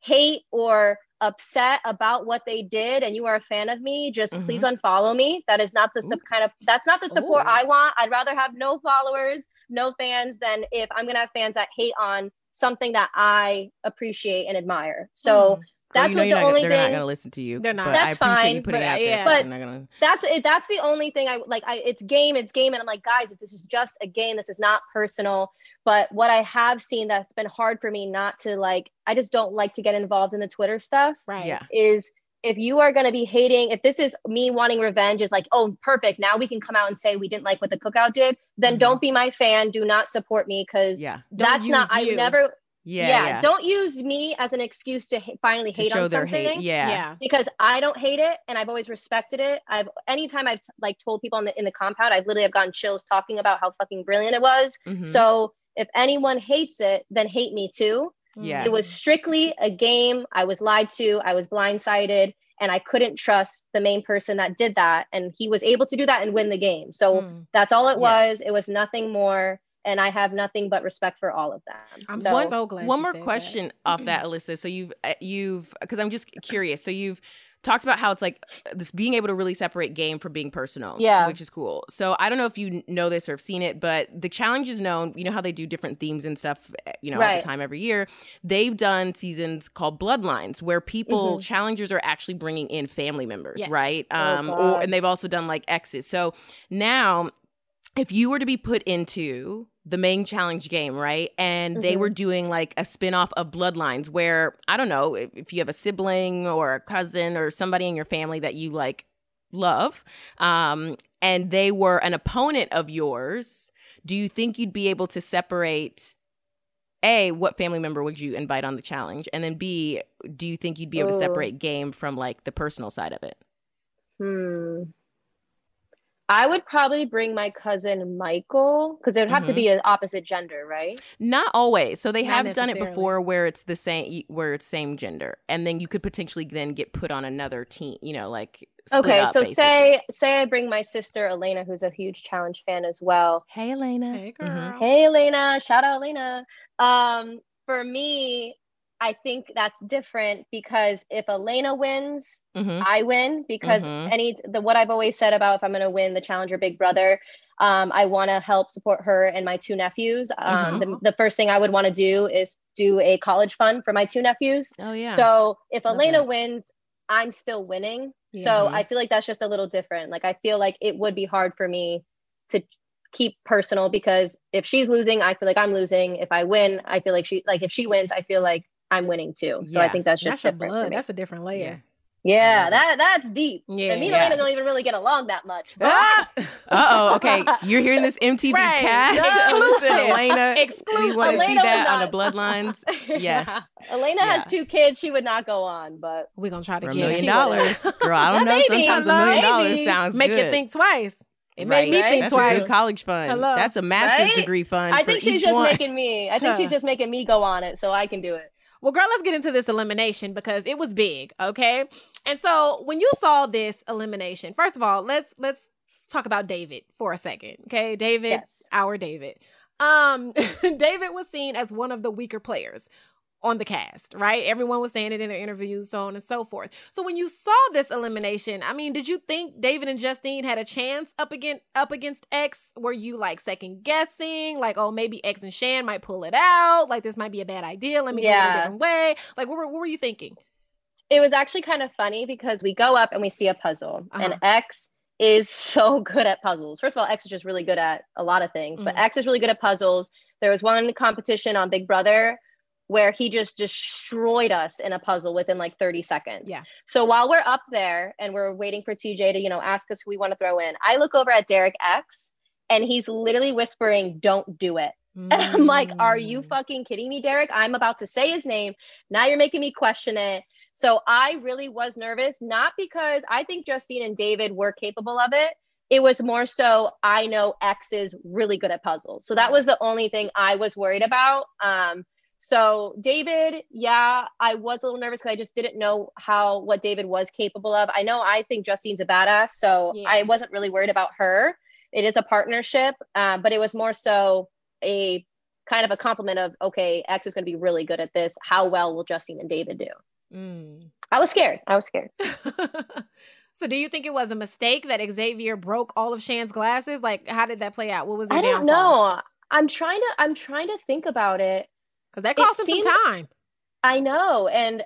hate or upset about what they did and you are a fan of me just mm-hmm. please unfollow me that is not the sub kind of that's not the support Ooh. i want i'd rather have no followers no fans than if i'm gonna have fans that hate on something that i appreciate and admire so mm. That's what the only thing. They're not gonna listen to you. They're not. That's fine. but, yeah. but gonna... that's it. That's the only thing I like. I it's game. It's game, and I'm like, guys, if this is just a game, this is not personal. But what I have seen that's been hard for me not to like. I just don't like to get involved in the Twitter stuff. Right. Yeah. Is if you are going to be hating, if this is me wanting revenge, is like, oh, perfect. Now we can come out and say we didn't like what the cookout did. Then mm-hmm. don't be my fan. Do not support me because yeah. that's not. I never. Yeah, yeah, yeah, Don't use me as an excuse to ha- finally to hate on something. Hate. Yeah. yeah. Because I don't hate it and I've always respected it. I've anytime I've t- like told people in the in the compound, I've literally have gotten chills talking about how fucking brilliant it was. Mm-hmm. So if anyone hates it, then hate me too. Yeah. It was strictly a game. I was lied to, I was blindsided, and I couldn't trust the main person that did that. And he was able to do that and win the game. So mm. that's all it was. Yes. It was nothing more and I have nothing but respect for all of them. I'm so, one, so glad. One more question that. off that, Alyssa. So you've uh, you've because I'm just curious. So you've talked about how it's like this being able to really separate game from being personal. Yeah, which is cool. So I don't know if you know this or have seen it, but the challenge is known. You know how they do different themes and stuff. Eh, you know, right. all the time every year. They've done seasons called Bloodlines, where people mm-hmm. challengers are actually bringing in family members, yes. right? Oh, um, oh, or and they've also done like exes. So now if you were to be put into the main challenge game, right? And mm-hmm. they were mm-hmm. doing like a spin-off of Bloodlines where I don't know if, if, you have a sibling or a cousin or somebody in your family that you like love um and they were an opponent of yours, do you think you'd be able to separate a what family member would you invite on the challenge and then b do you think you'd be able to separate game from like the personal side of it hmm I would probably bring my cousin Michael because it would have mm-hmm. to be an opposite gender, right? Not always. So they Not have done it before where it's the same, where it's same gender, and then you could potentially then get put on another team. You know, like okay. Up, so basically. say say I bring my sister Elena, who's a huge challenge fan as well. Hey Elena. Hey girl. Mm-hmm. Hey Elena. Shout out Elena. Um, for me, I think that's different because if Elena wins, mm-hmm. I win because mm-hmm. any the what I've always said about if I'm going to win the Challenger Big Brother, um, I want to help support her and my two nephews. Um, mm-hmm. the, the, first thing I would want to do is do a college fund for my two nephews. Oh yeah. So if Love Elena that. wins, I'm still winning. Yeah. So I feel like that's just a little different. Like I feel like it would be hard for me to keep personal because if she's losing, I feel like I'm losing. If I win, I feel like she like if she wins, I feel like I'm winning too. So yeah. I think that's just that's different. blood. That's a different layer. Yeah. yeah that that's deep. Yeah, and me and yeah. Elena don't even really get along that much. Ah! uh oh, okay. You're hearing this MTV right. cast. Exclusive. Elena. Exclusive. We want to see that on the bloodlines. Yes. Elena yeah. has two kids. She would not go on, but we're gonna try to get a million dollars. Girl, I don't know. Maybe. Sometimes a million dollars sounds Make good. you think twice. It right. made me think That's twice. A good college fund. Hello. That's a master's right? degree fund. I think she's just one. making me. I think she's just making me go on it so I can do it. Well, girl, let's get into this elimination because it was big, okay? And so when you saw this elimination, first of all, let's let's talk about David for a second, okay? David, yes. our David. Um, David was seen as one of the weaker players on the cast, right? Everyone was saying it in their interviews, so on and so forth. So when you saw this elimination, I mean, did you think David and Justine had a chance up against up against X? Were you like second guessing, like, oh, maybe X and Shan might pull it out, like this might be a bad idea. Let me yeah. go a different way. Like, what were, what were you thinking? It was actually kind of funny because we go up and we see a puzzle, uh-huh. and X is so good at puzzles. First of all, X is just really good at a lot of things, mm. but X is really good at puzzles. There was one competition on Big Brother where he just destroyed us in a puzzle within like 30 seconds. Yeah. So while we're up there and we're waiting for TJ to, you know, ask us who we want to throw in, I look over at Derek X and he's literally whispering, "Don't do it." Mm. And I'm like, "Are you mm. fucking kidding me, Derek? I'm about to say his name. Now you're making me question it." So I really was nervous, not because I think Justine and David were capable of it. It was more so I know X is really good at puzzles. So that was the only thing I was worried about. Um, so David, yeah, I was a little nervous because I just didn't know how what David was capable of. I know I think Justine's a badass, so yeah. I wasn't really worried about her. It is a partnership, uh, but it was more so a kind of a compliment of okay, X is going to be really good at this. How well will Justine and David do? Mm. I was scared. I was scared. so, do you think it was a mistake that Xavier broke all of Shan's glasses? Like, how did that play out? What was the I don't know. I'm trying to. I'm trying to think about it because that cost him seems, some time. I know, and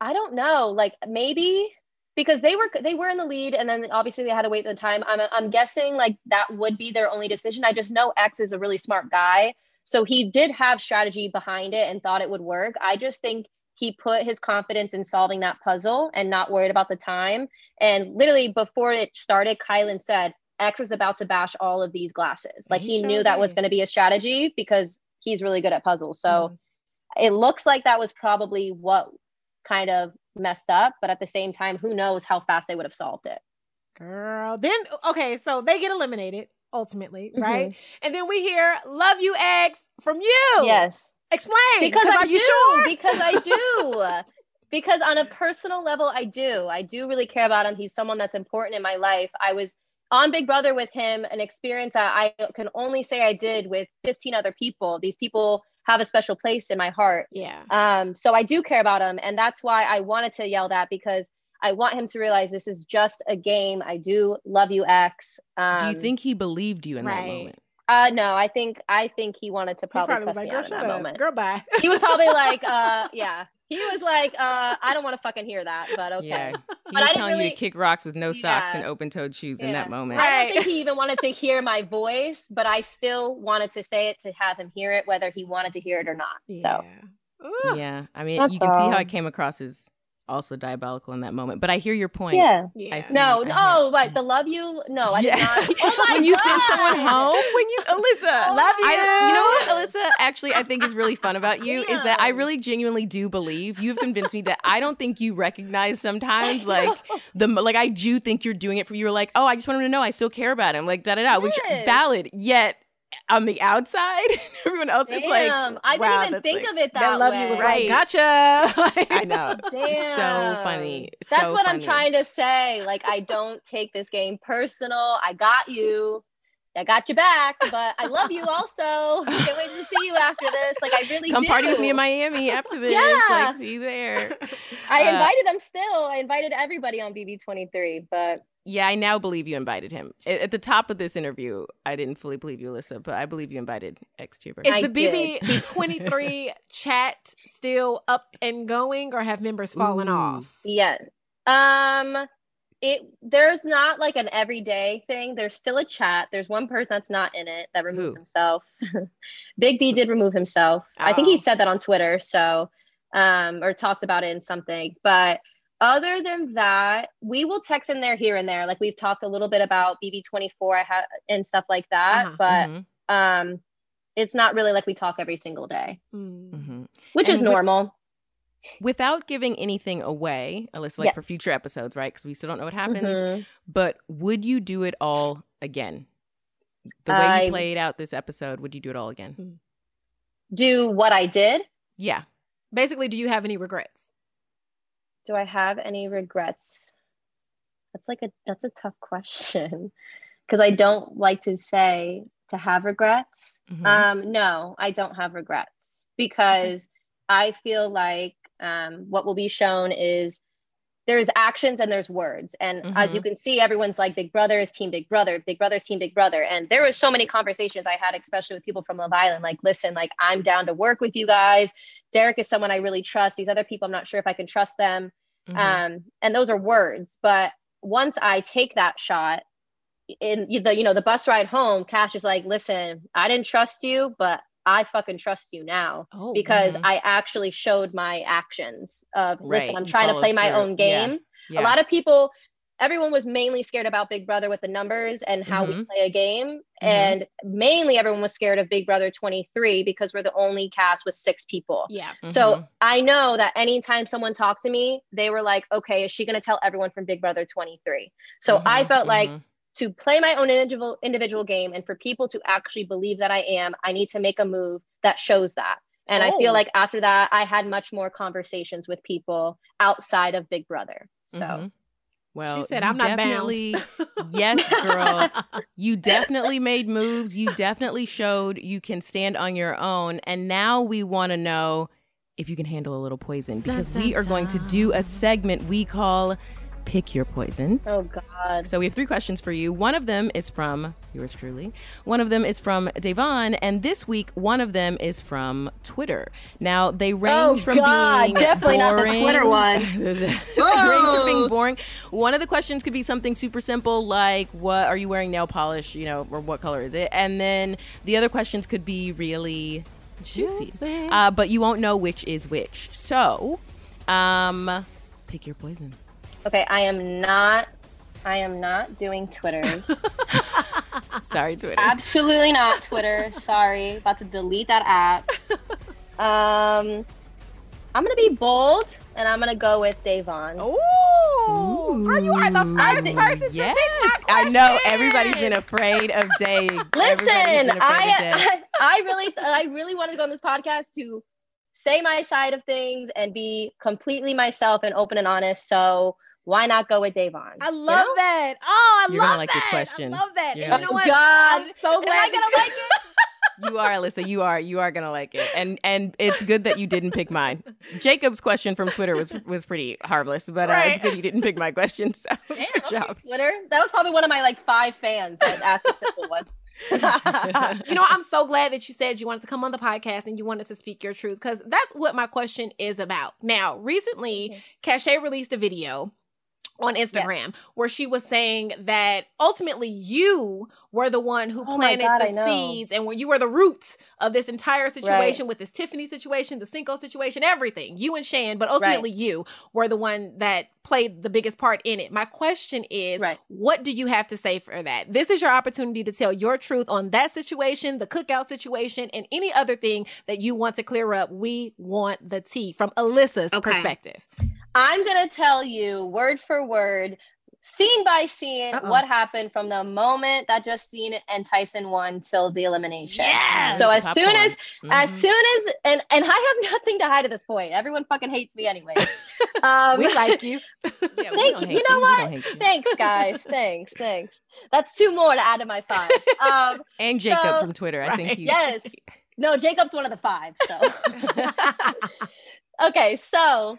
I don't know, like maybe because they were they were in the lead, and then obviously they had to wait the time. I'm I'm guessing like that would be their only decision. I just know X is a really smart guy, so he did have strategy behind it and thought it would work. I just think he put his confidence in solving that puzzle and not worried about the time. And literally before it started, Kyland said, X is about to bash all of these glasses. Like he, he knew that was going to be a strategy because he's really good at puzzles. So mm-hmm it looks like that was probably what kind of messed up, but at the same time, who knows how fast they would have solved it. Girl, then okay, so they get eliminated ultimately, mm-hmm. right? And then we hear "Love You, X" from you. Yes, explain. Because I do. Sure? Because I do. because on a personal level, I do. I do really care about him. He's someone that's important in my life. I was on Big Brother with him, an experience that I can only say I did with 15 other people. These people have a special place in my heart. Yeah. Um, so I do care about him. And that's why I wanted to yell that because I want him to realize this is just a game. I do love you, X. Um, do you um, think he believed you in right. that moment? Uh, no, I think I think he wanted to probably, probably cuss like, in that up. moment. Girl, bye. he was probably like, uh, yeah, he was like, uh, I don't want to fucking hear that, but okay. Yeah. He but was telling really... you to kick rocks with no socks yeah. and open toed shoes yeah. in that moment. Right. I don't think he even wanted to hear my voice, but I still wanted to say it to have him hear it, whether he wanted to hear it or not. So, yeah. I mean, That's you can all. see how it came across as also diabolical in that moment. But I hear your point. Yeah. yeah. no, oh, but the love you? No, I yeah. did not. Oh when you send someone home, when you Alyssa, oh love you. I, you know what, Alyssa? Actually, I think is really fun about you yeah. is that I really genuinely do believe you've convinced me that I don't think you recognize sometimes like the like I do think you're doing it for you. You're like, oh, I just want him to know I still care about him, like da da da, which valid. Yet on the outside, everyone else Damn, it's like I wow, didn't even think like, of it that, that love way. You was right. like, gotcha. I know. Damn. So funny. That's so what funny. I'm trying to say. Like I don't take this game personal. I got you. I got you back, but I love you also. Can't wait to see you after this. Like I really come do. party with me in Miami after this. Yeah. Like see you there. I uh, invited them still. I invited everybody on BB23, but yeah, I now believe you invited him. At the top of this interview, I didn't fully believe you, Alyssa, but I believe you invited X Tuber. Is the BB twenty three chat still up and going, or have members fallen Ooh. off? Yeah. Um, it there's not like an everyday thing. There's still a chat. There's one person that's not in it that removed Who? himself. Big D did remove himself. Oh. I think he oh. said that on Twitter. So, um, or talked about it in something, but other than that, we will text in there here and there. Like we've talked a little bit about BB24 and stuff like that, uh-huh. but mm-hmm. um, it's not really like we talk every single day, mm-hmm. which and is normal. without giving anything away, Alyssa, like yes. for future episodes, right? Because we still don't know what happens. Mm-hmm. But would you do it all again? The way I, you played out this episode, would you do it all again? Do what I did? Yeah. Basically, do you have any regrets? Do I have any regrets? That's like a that's a tough question because I don't like to say to have regrets. Mm-hmm. Um, no, I don't have regrets because I feel like um, what will be shown is there's actions and there's words. And mm-hmm. as you mm-hmm. can see, everyone's like Big Brother is Team Big Brother, Big Brother is Team Big Brother. And there was so many conversations I had, especially with people from Love Island, like, listen, like I'm down to work with you guys. Derek is someone I really trust. These other people, I'm not sure if I can trust them. Mm-hmm. Um, and those are words. But once I take that shot, in the you know the bus ride home, Cash is like, listen, I didn't trust you, but I fucking trust you now oh, because mm-hmm. I actually showed my actions of right. listen, I'm trying to play my own game. Yeah. Yeah. A lot of people, everyone was mainly scared about Big Brother with the numbers and how mm-hmm. we play a game. Mm-hmm. And mainly everyone was scared of Big Brother 23 because we're the only cast with six people. Yeah. So mm-hmm. I know that anytime someone talked to me, they were like, okay, is she going to tell everyone from Big Brother 23? So I mm-hmm. felt like mm-hmm to play my own individual individual game and for people to actually believe that I am, I need to make a move that shows that. And oh. I feel oh. like after that, I had much more conversations with people outside of Big Brother. So. Mm-hmm. Well, she said, "I'm not definitely, yes, girl. you definitely made moves. You definitely showed you can stand on your own. And now we want to know if you can handle a little poison because da, da, we are da. going to do a segment we call pick your poison. Oh, God. So we have three questions for you. One of them is from yours truly, one of them is from Devyn, and this week, one of them is from Twitter. Now, they range oh, from God, being definitely boring. not the Twitter one. they range from being boring. One of the questions could be something super simple, like, what are you wearing nail polish, you know, or what color is it? And then the other questions could be really juicy. juicy. Uh, but you won't know which is which. So, um, pick your poison. Okay, I am not. I am not doing Twitters. Sorry, Twitter. Absolutely not Twitter. Sorry, about to delete that app. Um, I'm gonna be bold, and I'm gonna go with Devyn. Ooh, girl, you are the first person yes. to pick I know everybody's been afraid of Dave. Listen, I, I, I really, I really wanted to go on this podcast to say my side of things and be completely myself and open and honest. So why not go with Devyn? I love you know? that. Oh, I You're love gonna like that. this question. I love that. you know what? God, I'm so glad Am I gonna like it. you are, Alyssa. You are. You are gonna like it, and and it's good that you didn't pick mine. Jacob's question from Twitter was was pretty harmless, but uh, right. it's good you didn't pick my question. So Damn, good job. Twitter. That was probably one of my like five fans that asked a simple one. you know, I'm so glad that you said you wanted to come on the podcast and you wanted to speak your truth because that's what my question is about. Now, recently, Cashay released a video on Instagram yes. where she was saying that ultimately you were the one who oh planted God, the seeds and when you were the roots of this entire situation right. with this Tiffany situation, the Cinco situation, everything. You and Shan, but ultimately right. you were the one that played the biggest part in it. My question is, right. what do you have to say for that? This is your opportunity to tell your truth on that situation, the cookout situation, and any other thing that you want to clear up. We want the tea from Alyssa's okay. perspective. I'm going to tell you word for word, scene by scene, Uh-oh. what happened from the moment that Justine and Tyson won till the elimination. Yeah. So as soon as, mm-hmm. as soon as, and and I have nothing to hide at this point. Everyone fucking hates me anyway. Um, we like you. yeah, thank you. You know you. what? You. Thanks, guys. thanks. Thanks. That's two more to add to my five. Um, and Jacob so, from Twitter. I think. Yes. No, Jacob's one of the five. So. okay, so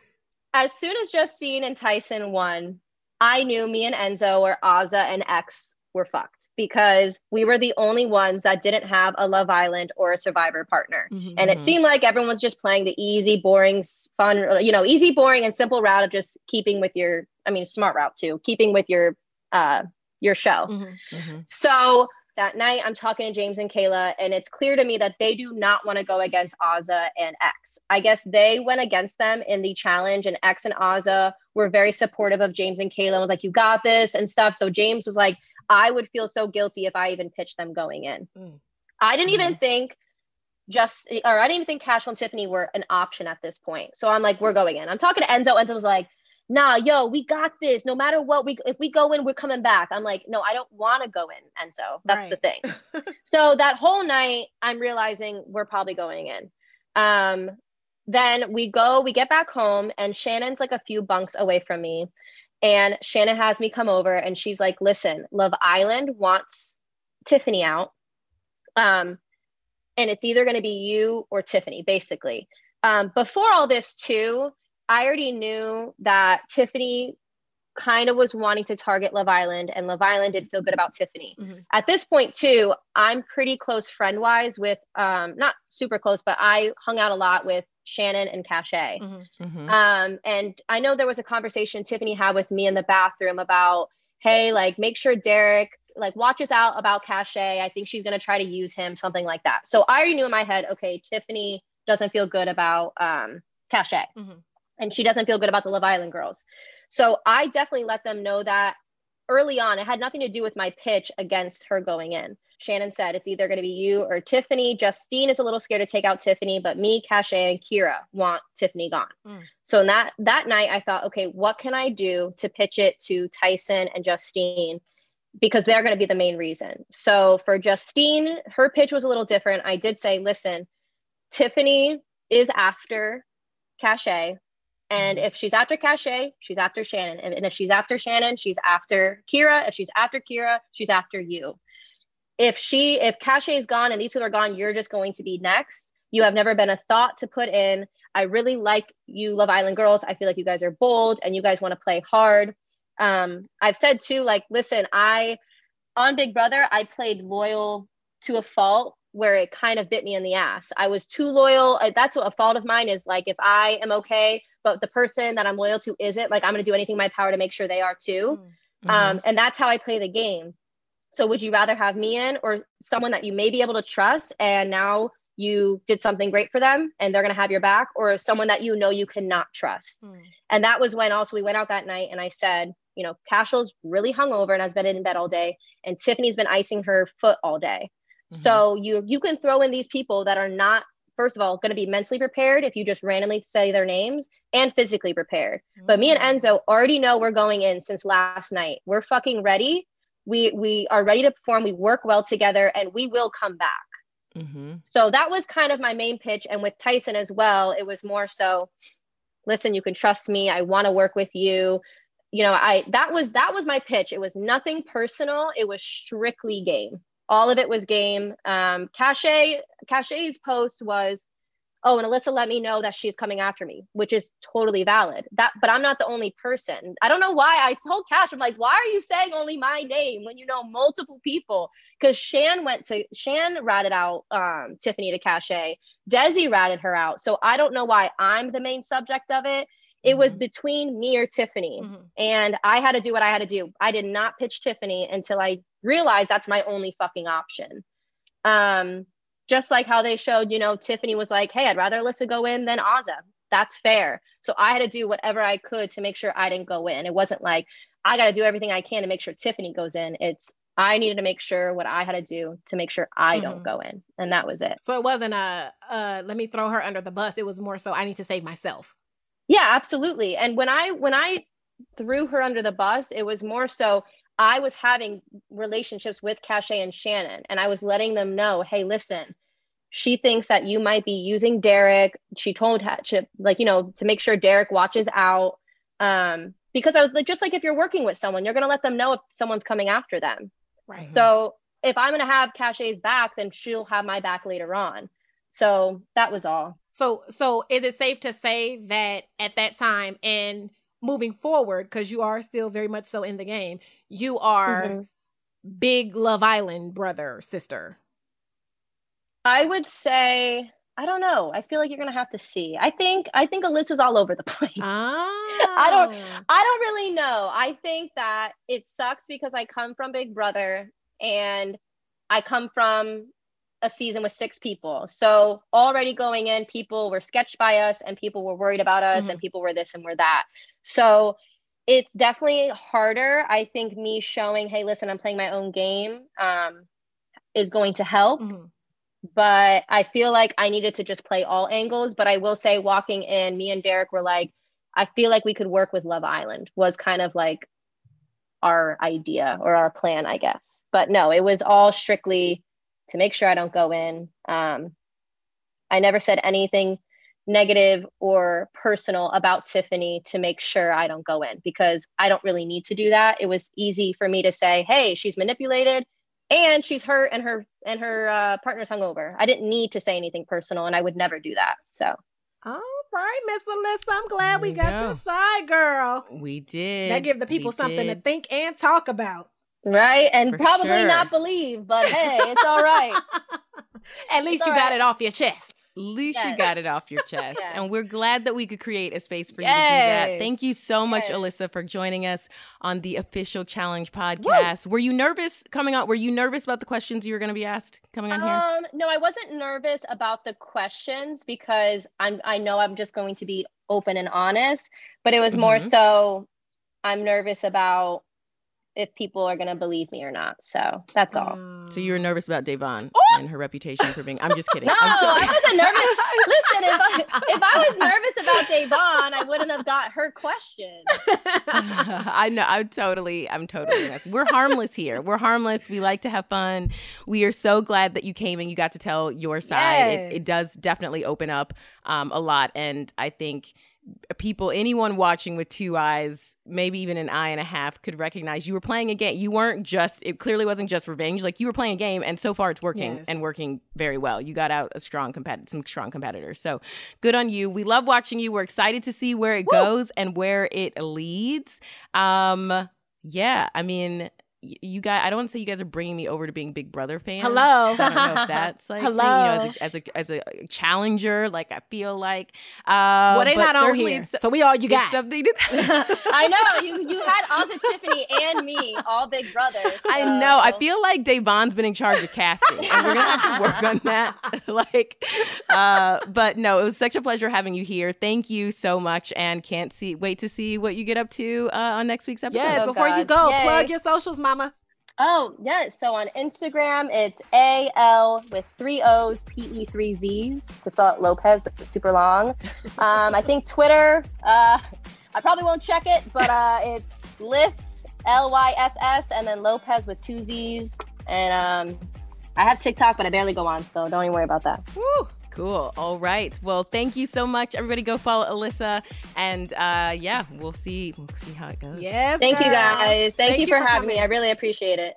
as soon as Justine and Tyson won, I knew me and Enzo or Azah and X were fucked because we were the only ones that didn't have a Love Island or a Survivor partner. Mm-hmm. And it mm-hmm. seemed like everyone was just playing the easy, boring, fun, you know, easy, boring, and simple route of just keeping with your, I mean, smart route too, keeping with your, uh, your show. Mm-hmm. mm-hmm. So that night i'm talking to james and kayla and it's clear to me that they do not want to go against azah and x. I guess they went against them in the challenge and x and azah were very supportive of james and kayla and was like you got this and stuff. So james was like i would feel so guilty if i even pitched them going in. Mm. i didn't mm-hmm. even think just or i didn't even think cashel and tiffany were an option at this point. So i'm like we're going in. I'm talking to enzo. Enzo was like nah, yo, we got this. No matter what, we if we go in, we're coming back. I'm like, no, I don't want to go in. Enzo, that's right. the thing. so that whole night, I'm realizing we're probably going in. Um, then we go, we get back home, and Shannon's like a few bunks away from me. And Shannon has me come over and she's like, listen, Love Island wants Tiffany out. Um, and it's either going to be you or Tiffany, basically. Um, before all this, too, I already knew that Tiffany kind of was wanting to target Love Island, and Love Island didn't feel good about Tiffany. Mm-hmm. At this point, too, I'm pretty close friend wise with, um, not super close, but I hung out a lot with Shannon and Cashay. Mm-hmm. mm-hmm. Um, and I know there was a conversation Tiffany had with me in the bathroom about, hey, like make sure Derek like watches out about Cashay. I think she's gonna try to use him, something like that. So I already knew in my head, okay, Tiffany doesn't feel good about um Cashay. And she doesn't feel good about the Love Island girls. So I definitely let them know that early on. It had nothing to do with my pitch against her going in. Shannon said it's either going to be you or Tiffany. Justine is a little scared to take out Tiffany, but me, Cashay, and Kyra want Tiffany gone. Mm. So that that night, I thought, okay, what can I do to pitch it to Tyson and Justine? Because they're going to be the main reason. So for Justine, her pitch was a little different. I did say, listen, Tiffany is after Cashay. And if she's after Cashay, she's after Shannon. And if she's after Shannon, she's after Kyra. If she's after Kyra, she's after you if she if Cashay is gone and these people are gone, you're just going to be next. You have never been a thought to put in. I really like you, Love Island girls. I feel like you guys are bold and you guys want to play hard. Um, I've said too, like, listen, I on Big Brother, I played loyal to a fault where it kind of bit me in the ass. I was too loyal. That's a fault of mine is like if I am okay, but the person that I'm loyal to isn't, like I'm going to do anything in my power to make sure they are too. Mm-hmm. Um, and that's how I play the game. So would you rather have me in or someone that you may be able to trust and now you did something great for them and they're going to have your back or someone that you know you cannot trust? Mm. And that was when also we went out that night and I said, you know, Cashel's really hungover and has been in bed all day and Tiffany's been icing her foot all day. Mm-hmm. So you you can throw in these people that are not first of all going to be mentally prepared if you just randomly say their names and physically prepared. Mm-hmm. But me and mm. Enzo already know we're going in since last night. We're fucking ready we we are ready to perform we work well together and we will come back mm-hmm. so that was kind of my main pitch and with tyson as well it was more so listen you can trust me i want to work with you you know i that was that was my pitch it was nothing personal it was strictly game all of it was game. Um cashay cashay's post was oh and alyssa let me know that she's coming after me which is totally valid. That but i'm not the only person. I don't know why. I told cash i'm like why are you saying only my name when you know multiple people? Because shan went to shan ratted out um, tiffany to Cache. desi ratted her out. So i don't know why i'm the main subject of it it mm-hmm. was between me or tiffany mm-hmm. and i had to do what i had to do i did not pitch tiffany until i realized that's my only fucking option um just like how they showed, you know, Tiffany was like, hey, I'd rather Alyssa go in than Azah. That's fair. So I had to do whatever I could to make sure I didn't go in. It wasn't like I got to do everything I can to make sure Tiffany goes in. It's I needed to make sure what I had to do to make sure I mm-hmm. don't go in. And that was it. So it wasn't a uh, let me throw her under the bus. It was more so I need to save myself. Yeah, absolutely. And when I when I threw her under the bus, it was more so I was having relationships with Cashay and Shannon, and I was letting them know, hey, listen, she thinks that you might be using Derek. She told to like, you know, to make sure Derek watches out. Um, because I was like, just like if you're working with someone, you're gonna let them know if someone's coming after them. Right. So if I'm gonna have Cashay's back, then she'll have my back later on. So that was all. So so is it safe to say that at that time and moving forward, because you are still very much so in the game, you are mm-hmm. big Love Island brother, sister? I would say I don't know. I feel like you're gonna have to see. I think I think Alyssa's all over the place. Oh. I don't I don't really know. I think that it sucks because I come from Big Brother and I come from a season with six people. So already going in, people were sketched by us and people were worried about us mm-hmm. and people were this and were that. So it's definitely harder. I think me showing, hey, listen, I'm playing my own game um, is going to help. Mm-hmm but I feel like I needed to just play all angles. But I will say, walking in, me and Derek were like, I feel like we could work with Love Island, was kind of like our idea or our plan, I guess. But no, it was all strictly to make sure I don't go in. Um, I never said anything negative or personal about Tiffany to make sure I don't go in because I don't really need to do that. It was easy for me to say, "Hey, she's manipulated and she's hurt and her and her uh, partner's hungover." I didn't need to say anything personal and I would never do that. So all right, Miss Alyssa. I'm glad we got go. your side, girl. We did. That give the people we something did. to think and talk about. Right. And For probably sure. not believe, but hey, it's all right. At least it's you got right. it off your chest At least yes. you got it off your chest. yes. And we're glad that we could create a space for you to do that. Thank you so much, Alyssa, for joining us on the official challenge podcast. Woo! Were you nervous coming out? Were you nervous about the questions you were going to be asked coming on um, here? No, I wasn't nervous about the questions because I'm I know I'm just going to be open and honest, but it was mm-hmm. more so I'm nervous about if people are going to believe me or not. So that's all. So you were nervous about Da'Vonne and her reputation for being. I'm just kidding. no, I wasn't nervous. Listen, if I, if I was nervous about Devyn, I wouldn't have got her question. I know. I'm totally. I'm totally. Messing. We're harmless here. We're harmless. We like to have fun. We are so glad that you came and you got to tell your side. Yes. It, it, does definitely open up um, a lot, and I think people anyone watching with two eyes maybe even an eye and a half could recognize you were playing a game. You weren't just it clearly wasn't just revenge. Like you were playing a game and so far it's working yes. and working very well. You got out a strong competitor some strong competitors. So good on you. We love watching you. We're excited to see where it Woo! goes and where it leads. Um yeah i mean you guys, I don't want to say you guys are bringing me over to being Big Brother fans. Hello. I don't know if that's like, Hello. you know, as a, as a, as a challenger, like I feel like. Uh, well, they not on here, so we all you got. Something to I know you you had Ozzy Tiffany and me, all Big Brothers. So. I know. I feel like Da'Vonne's been in charge of casting, and we're gonna have to work on that. like, uh, but no, it was such a pleasure having you here. Thank you so much, and can't see wait to see what you get up to uh, on next week's episode. Yes, oh, before God. you go, Yay. plug your socials, my mama? Oh, yes. So on Instagram, it's A L with three O's, P E three Z's to spell it Lopez, but super long. Um, I think Twitter, uh, I probably won't check it, but uh, it's Lyss, L Y S S, and then Lopez with two Z's. And um, I have TikTok, but I barely go on, so don't even worry about that. Woo. Cool. All right. Well, thank you so much. Everybody go follow Alyssa. And uh yeah, we'll see we'll see how it goes. Yes. Thank girl. you guys. Thank, thank you, you, for, for having coming. me. I really appreciate it.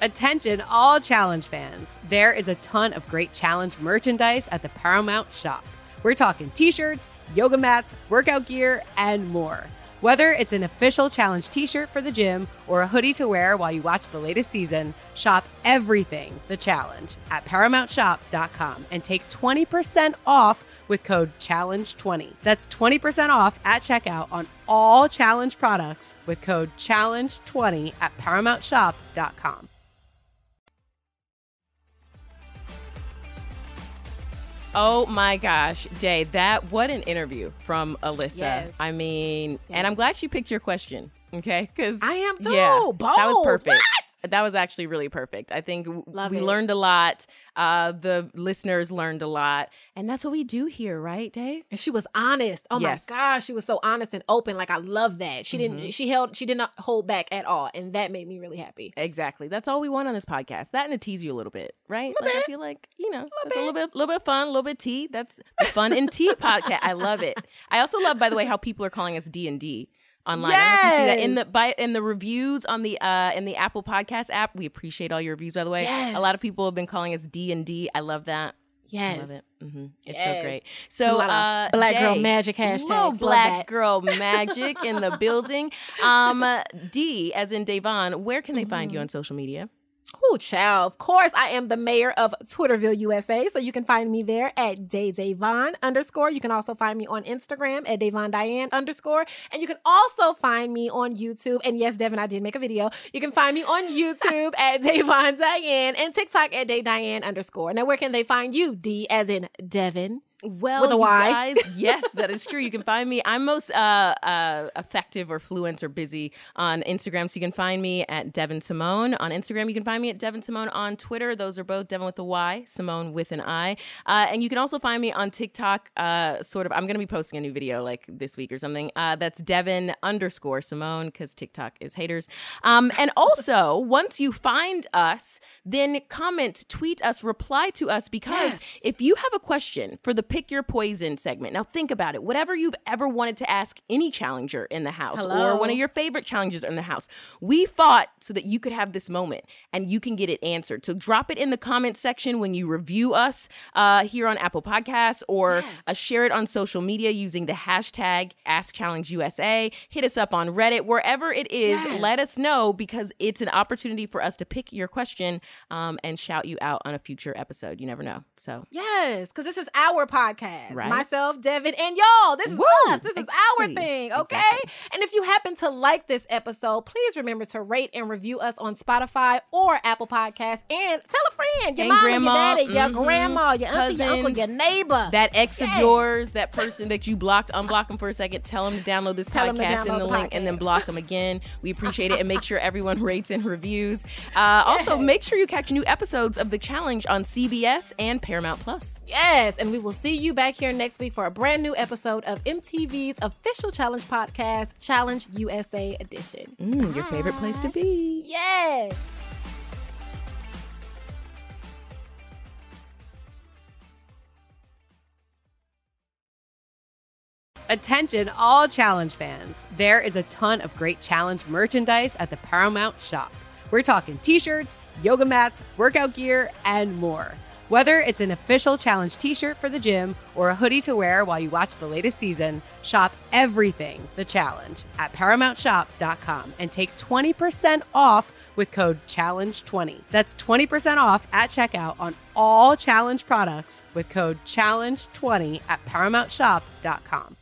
Attention, all challenge fans. There is a ton of great challenge merchandise at the Paramount shop. We're talking t shirts, yoga mats, workout gear, and more. Whether it's an official challenge t shirt for the gym or a hoodie to wear while you watch the latest season, shop everything the challenge at ParamountShop.com and take 20% off with code CHALLENGE20. That's 20% off at checkout on all challenge products with code CHALLENGE20 at ParamountShop.com. Oh my gosh, Day, that what an interview from Alyssa. Yes. I mean, yes. and I'm glad she picked your question. Okay, because I am too. Yeah, Bold. that was perfect. That was actually really perfect. I think Love we it. learned a lot. Uh, the listeners learned a lot, and that's what we do here, right, Dave? And she was honest. Oh yes. my gosh, she was so honest and open. Like I love that. She mm-hmm. didn't. She held. She did not hold back at all, and that made me really happy. Exactly. That's all we want on this podcast. That and to tease you a little bit, right? Like bit. I feel like you know, bit. a little bit, little bit fun, a little bit tea. That's the fun and tea podcast. I love it. I also love, by the way, how people are calling us D and D online. Yes. I don't know if you see that in the by in the reviews on the uh in the Apple Podcast app. We appreciate all your reviews, by the way. Yes. A lot of people have been calling us D and D. I love that. Yes. I love it. Mm-hmm. It's yes. so great. So, uh, black Day, girl magic hashtag. black girl magic in the building. Um, D, as in Devyn, where can they mm-hmm. find you mm-hmm. on social media? Oh, child. Of course, I am the mayor of Twitterville, USA. So you can find me there at Day Da'Vonne underscore. You can also find me on Instagram at Da'Vonne Diane underscore. And you can also find me on YouTube. And yes, Devyn, I did make a video. You can find me on YouTube at Da'Vonne Diane and TikTok at Day Diane underscore. Now, where can they find you? D as in Devyn. Well, with a Y. guys, yes, that is true. You can find me. I'm most uh, uh, effective or fluent or busy on Instagram. So you can find me at Devyn Simone on Instagram. You can find me at Devyn Simone on Twitter. Those are both Devyn with a Y, Simone with an I. Uh, and you can also find me on TikTok. Uh, sort of, I'm going to be posting a new video like this week or something. Uh, that's Devyn underscore Simone because TikTok is haters. Um, and also, once you find us, then comment, tweet us, reply to us because yes. if you have a question for the Pick Your Poison segment, now think about it. Whatever you've ever wanted to ask any challenger in the house Hello. or one of your favorite challenges in the house, we fought so that you could have this moment and you can get it answered. So drop it in the comment section when you review us uh, here on Apple Podcasts or yes. uh, share it on social media using the hashtag AskChallengeUSA. Hit us up on Reddit, wherever it is. Yes. Let us know because it's an opportunity for us to pick your question um, and shout you out on a future episode. You never know. So yes, because this is our podcast. Right? Myself, Devyn, and y'all. This is Woo! us. This exactly. is our thing. Okay. Exactly. And if you happen to like this episode, please remember to rate and review us on Spotify or Apple Podcasts, and tell a friend, your and mom, grandma, your daddy, mm-hmm. your grandma, your Cousins, auntie, your uncle, your neighbor, that ex yes. of yours, that person that you blocked. Unblock them for a second. Tell them to download this tell podcast in the, the link, podcast. and then block them again. We appreciate it, and make sure everyone rates and reviews. Uh, also, make sure you catch new episodes of the challenge on CBS and Paramount Plus. Yes, and we will see you back here next week for a brand new episode of MTV's official challenge podcast, Challenge USA Edition. Mm, your favorite place to be. Yes. Attention, all challenge fans. There is a ton of great challenge merchandise at the Paramount shop. We're talking t shirts, yoga mats, workout gear, and more. Whether it's an official challenge t shirt for the gym or a hoodie to wear while you watch the latest season, shop everything the challenge at ParamountShop.com and take 20% off with code CHALLENGE20. That's 20% off at checkout on all challenge products with code CHALLENGE20 at ParamountShop.com.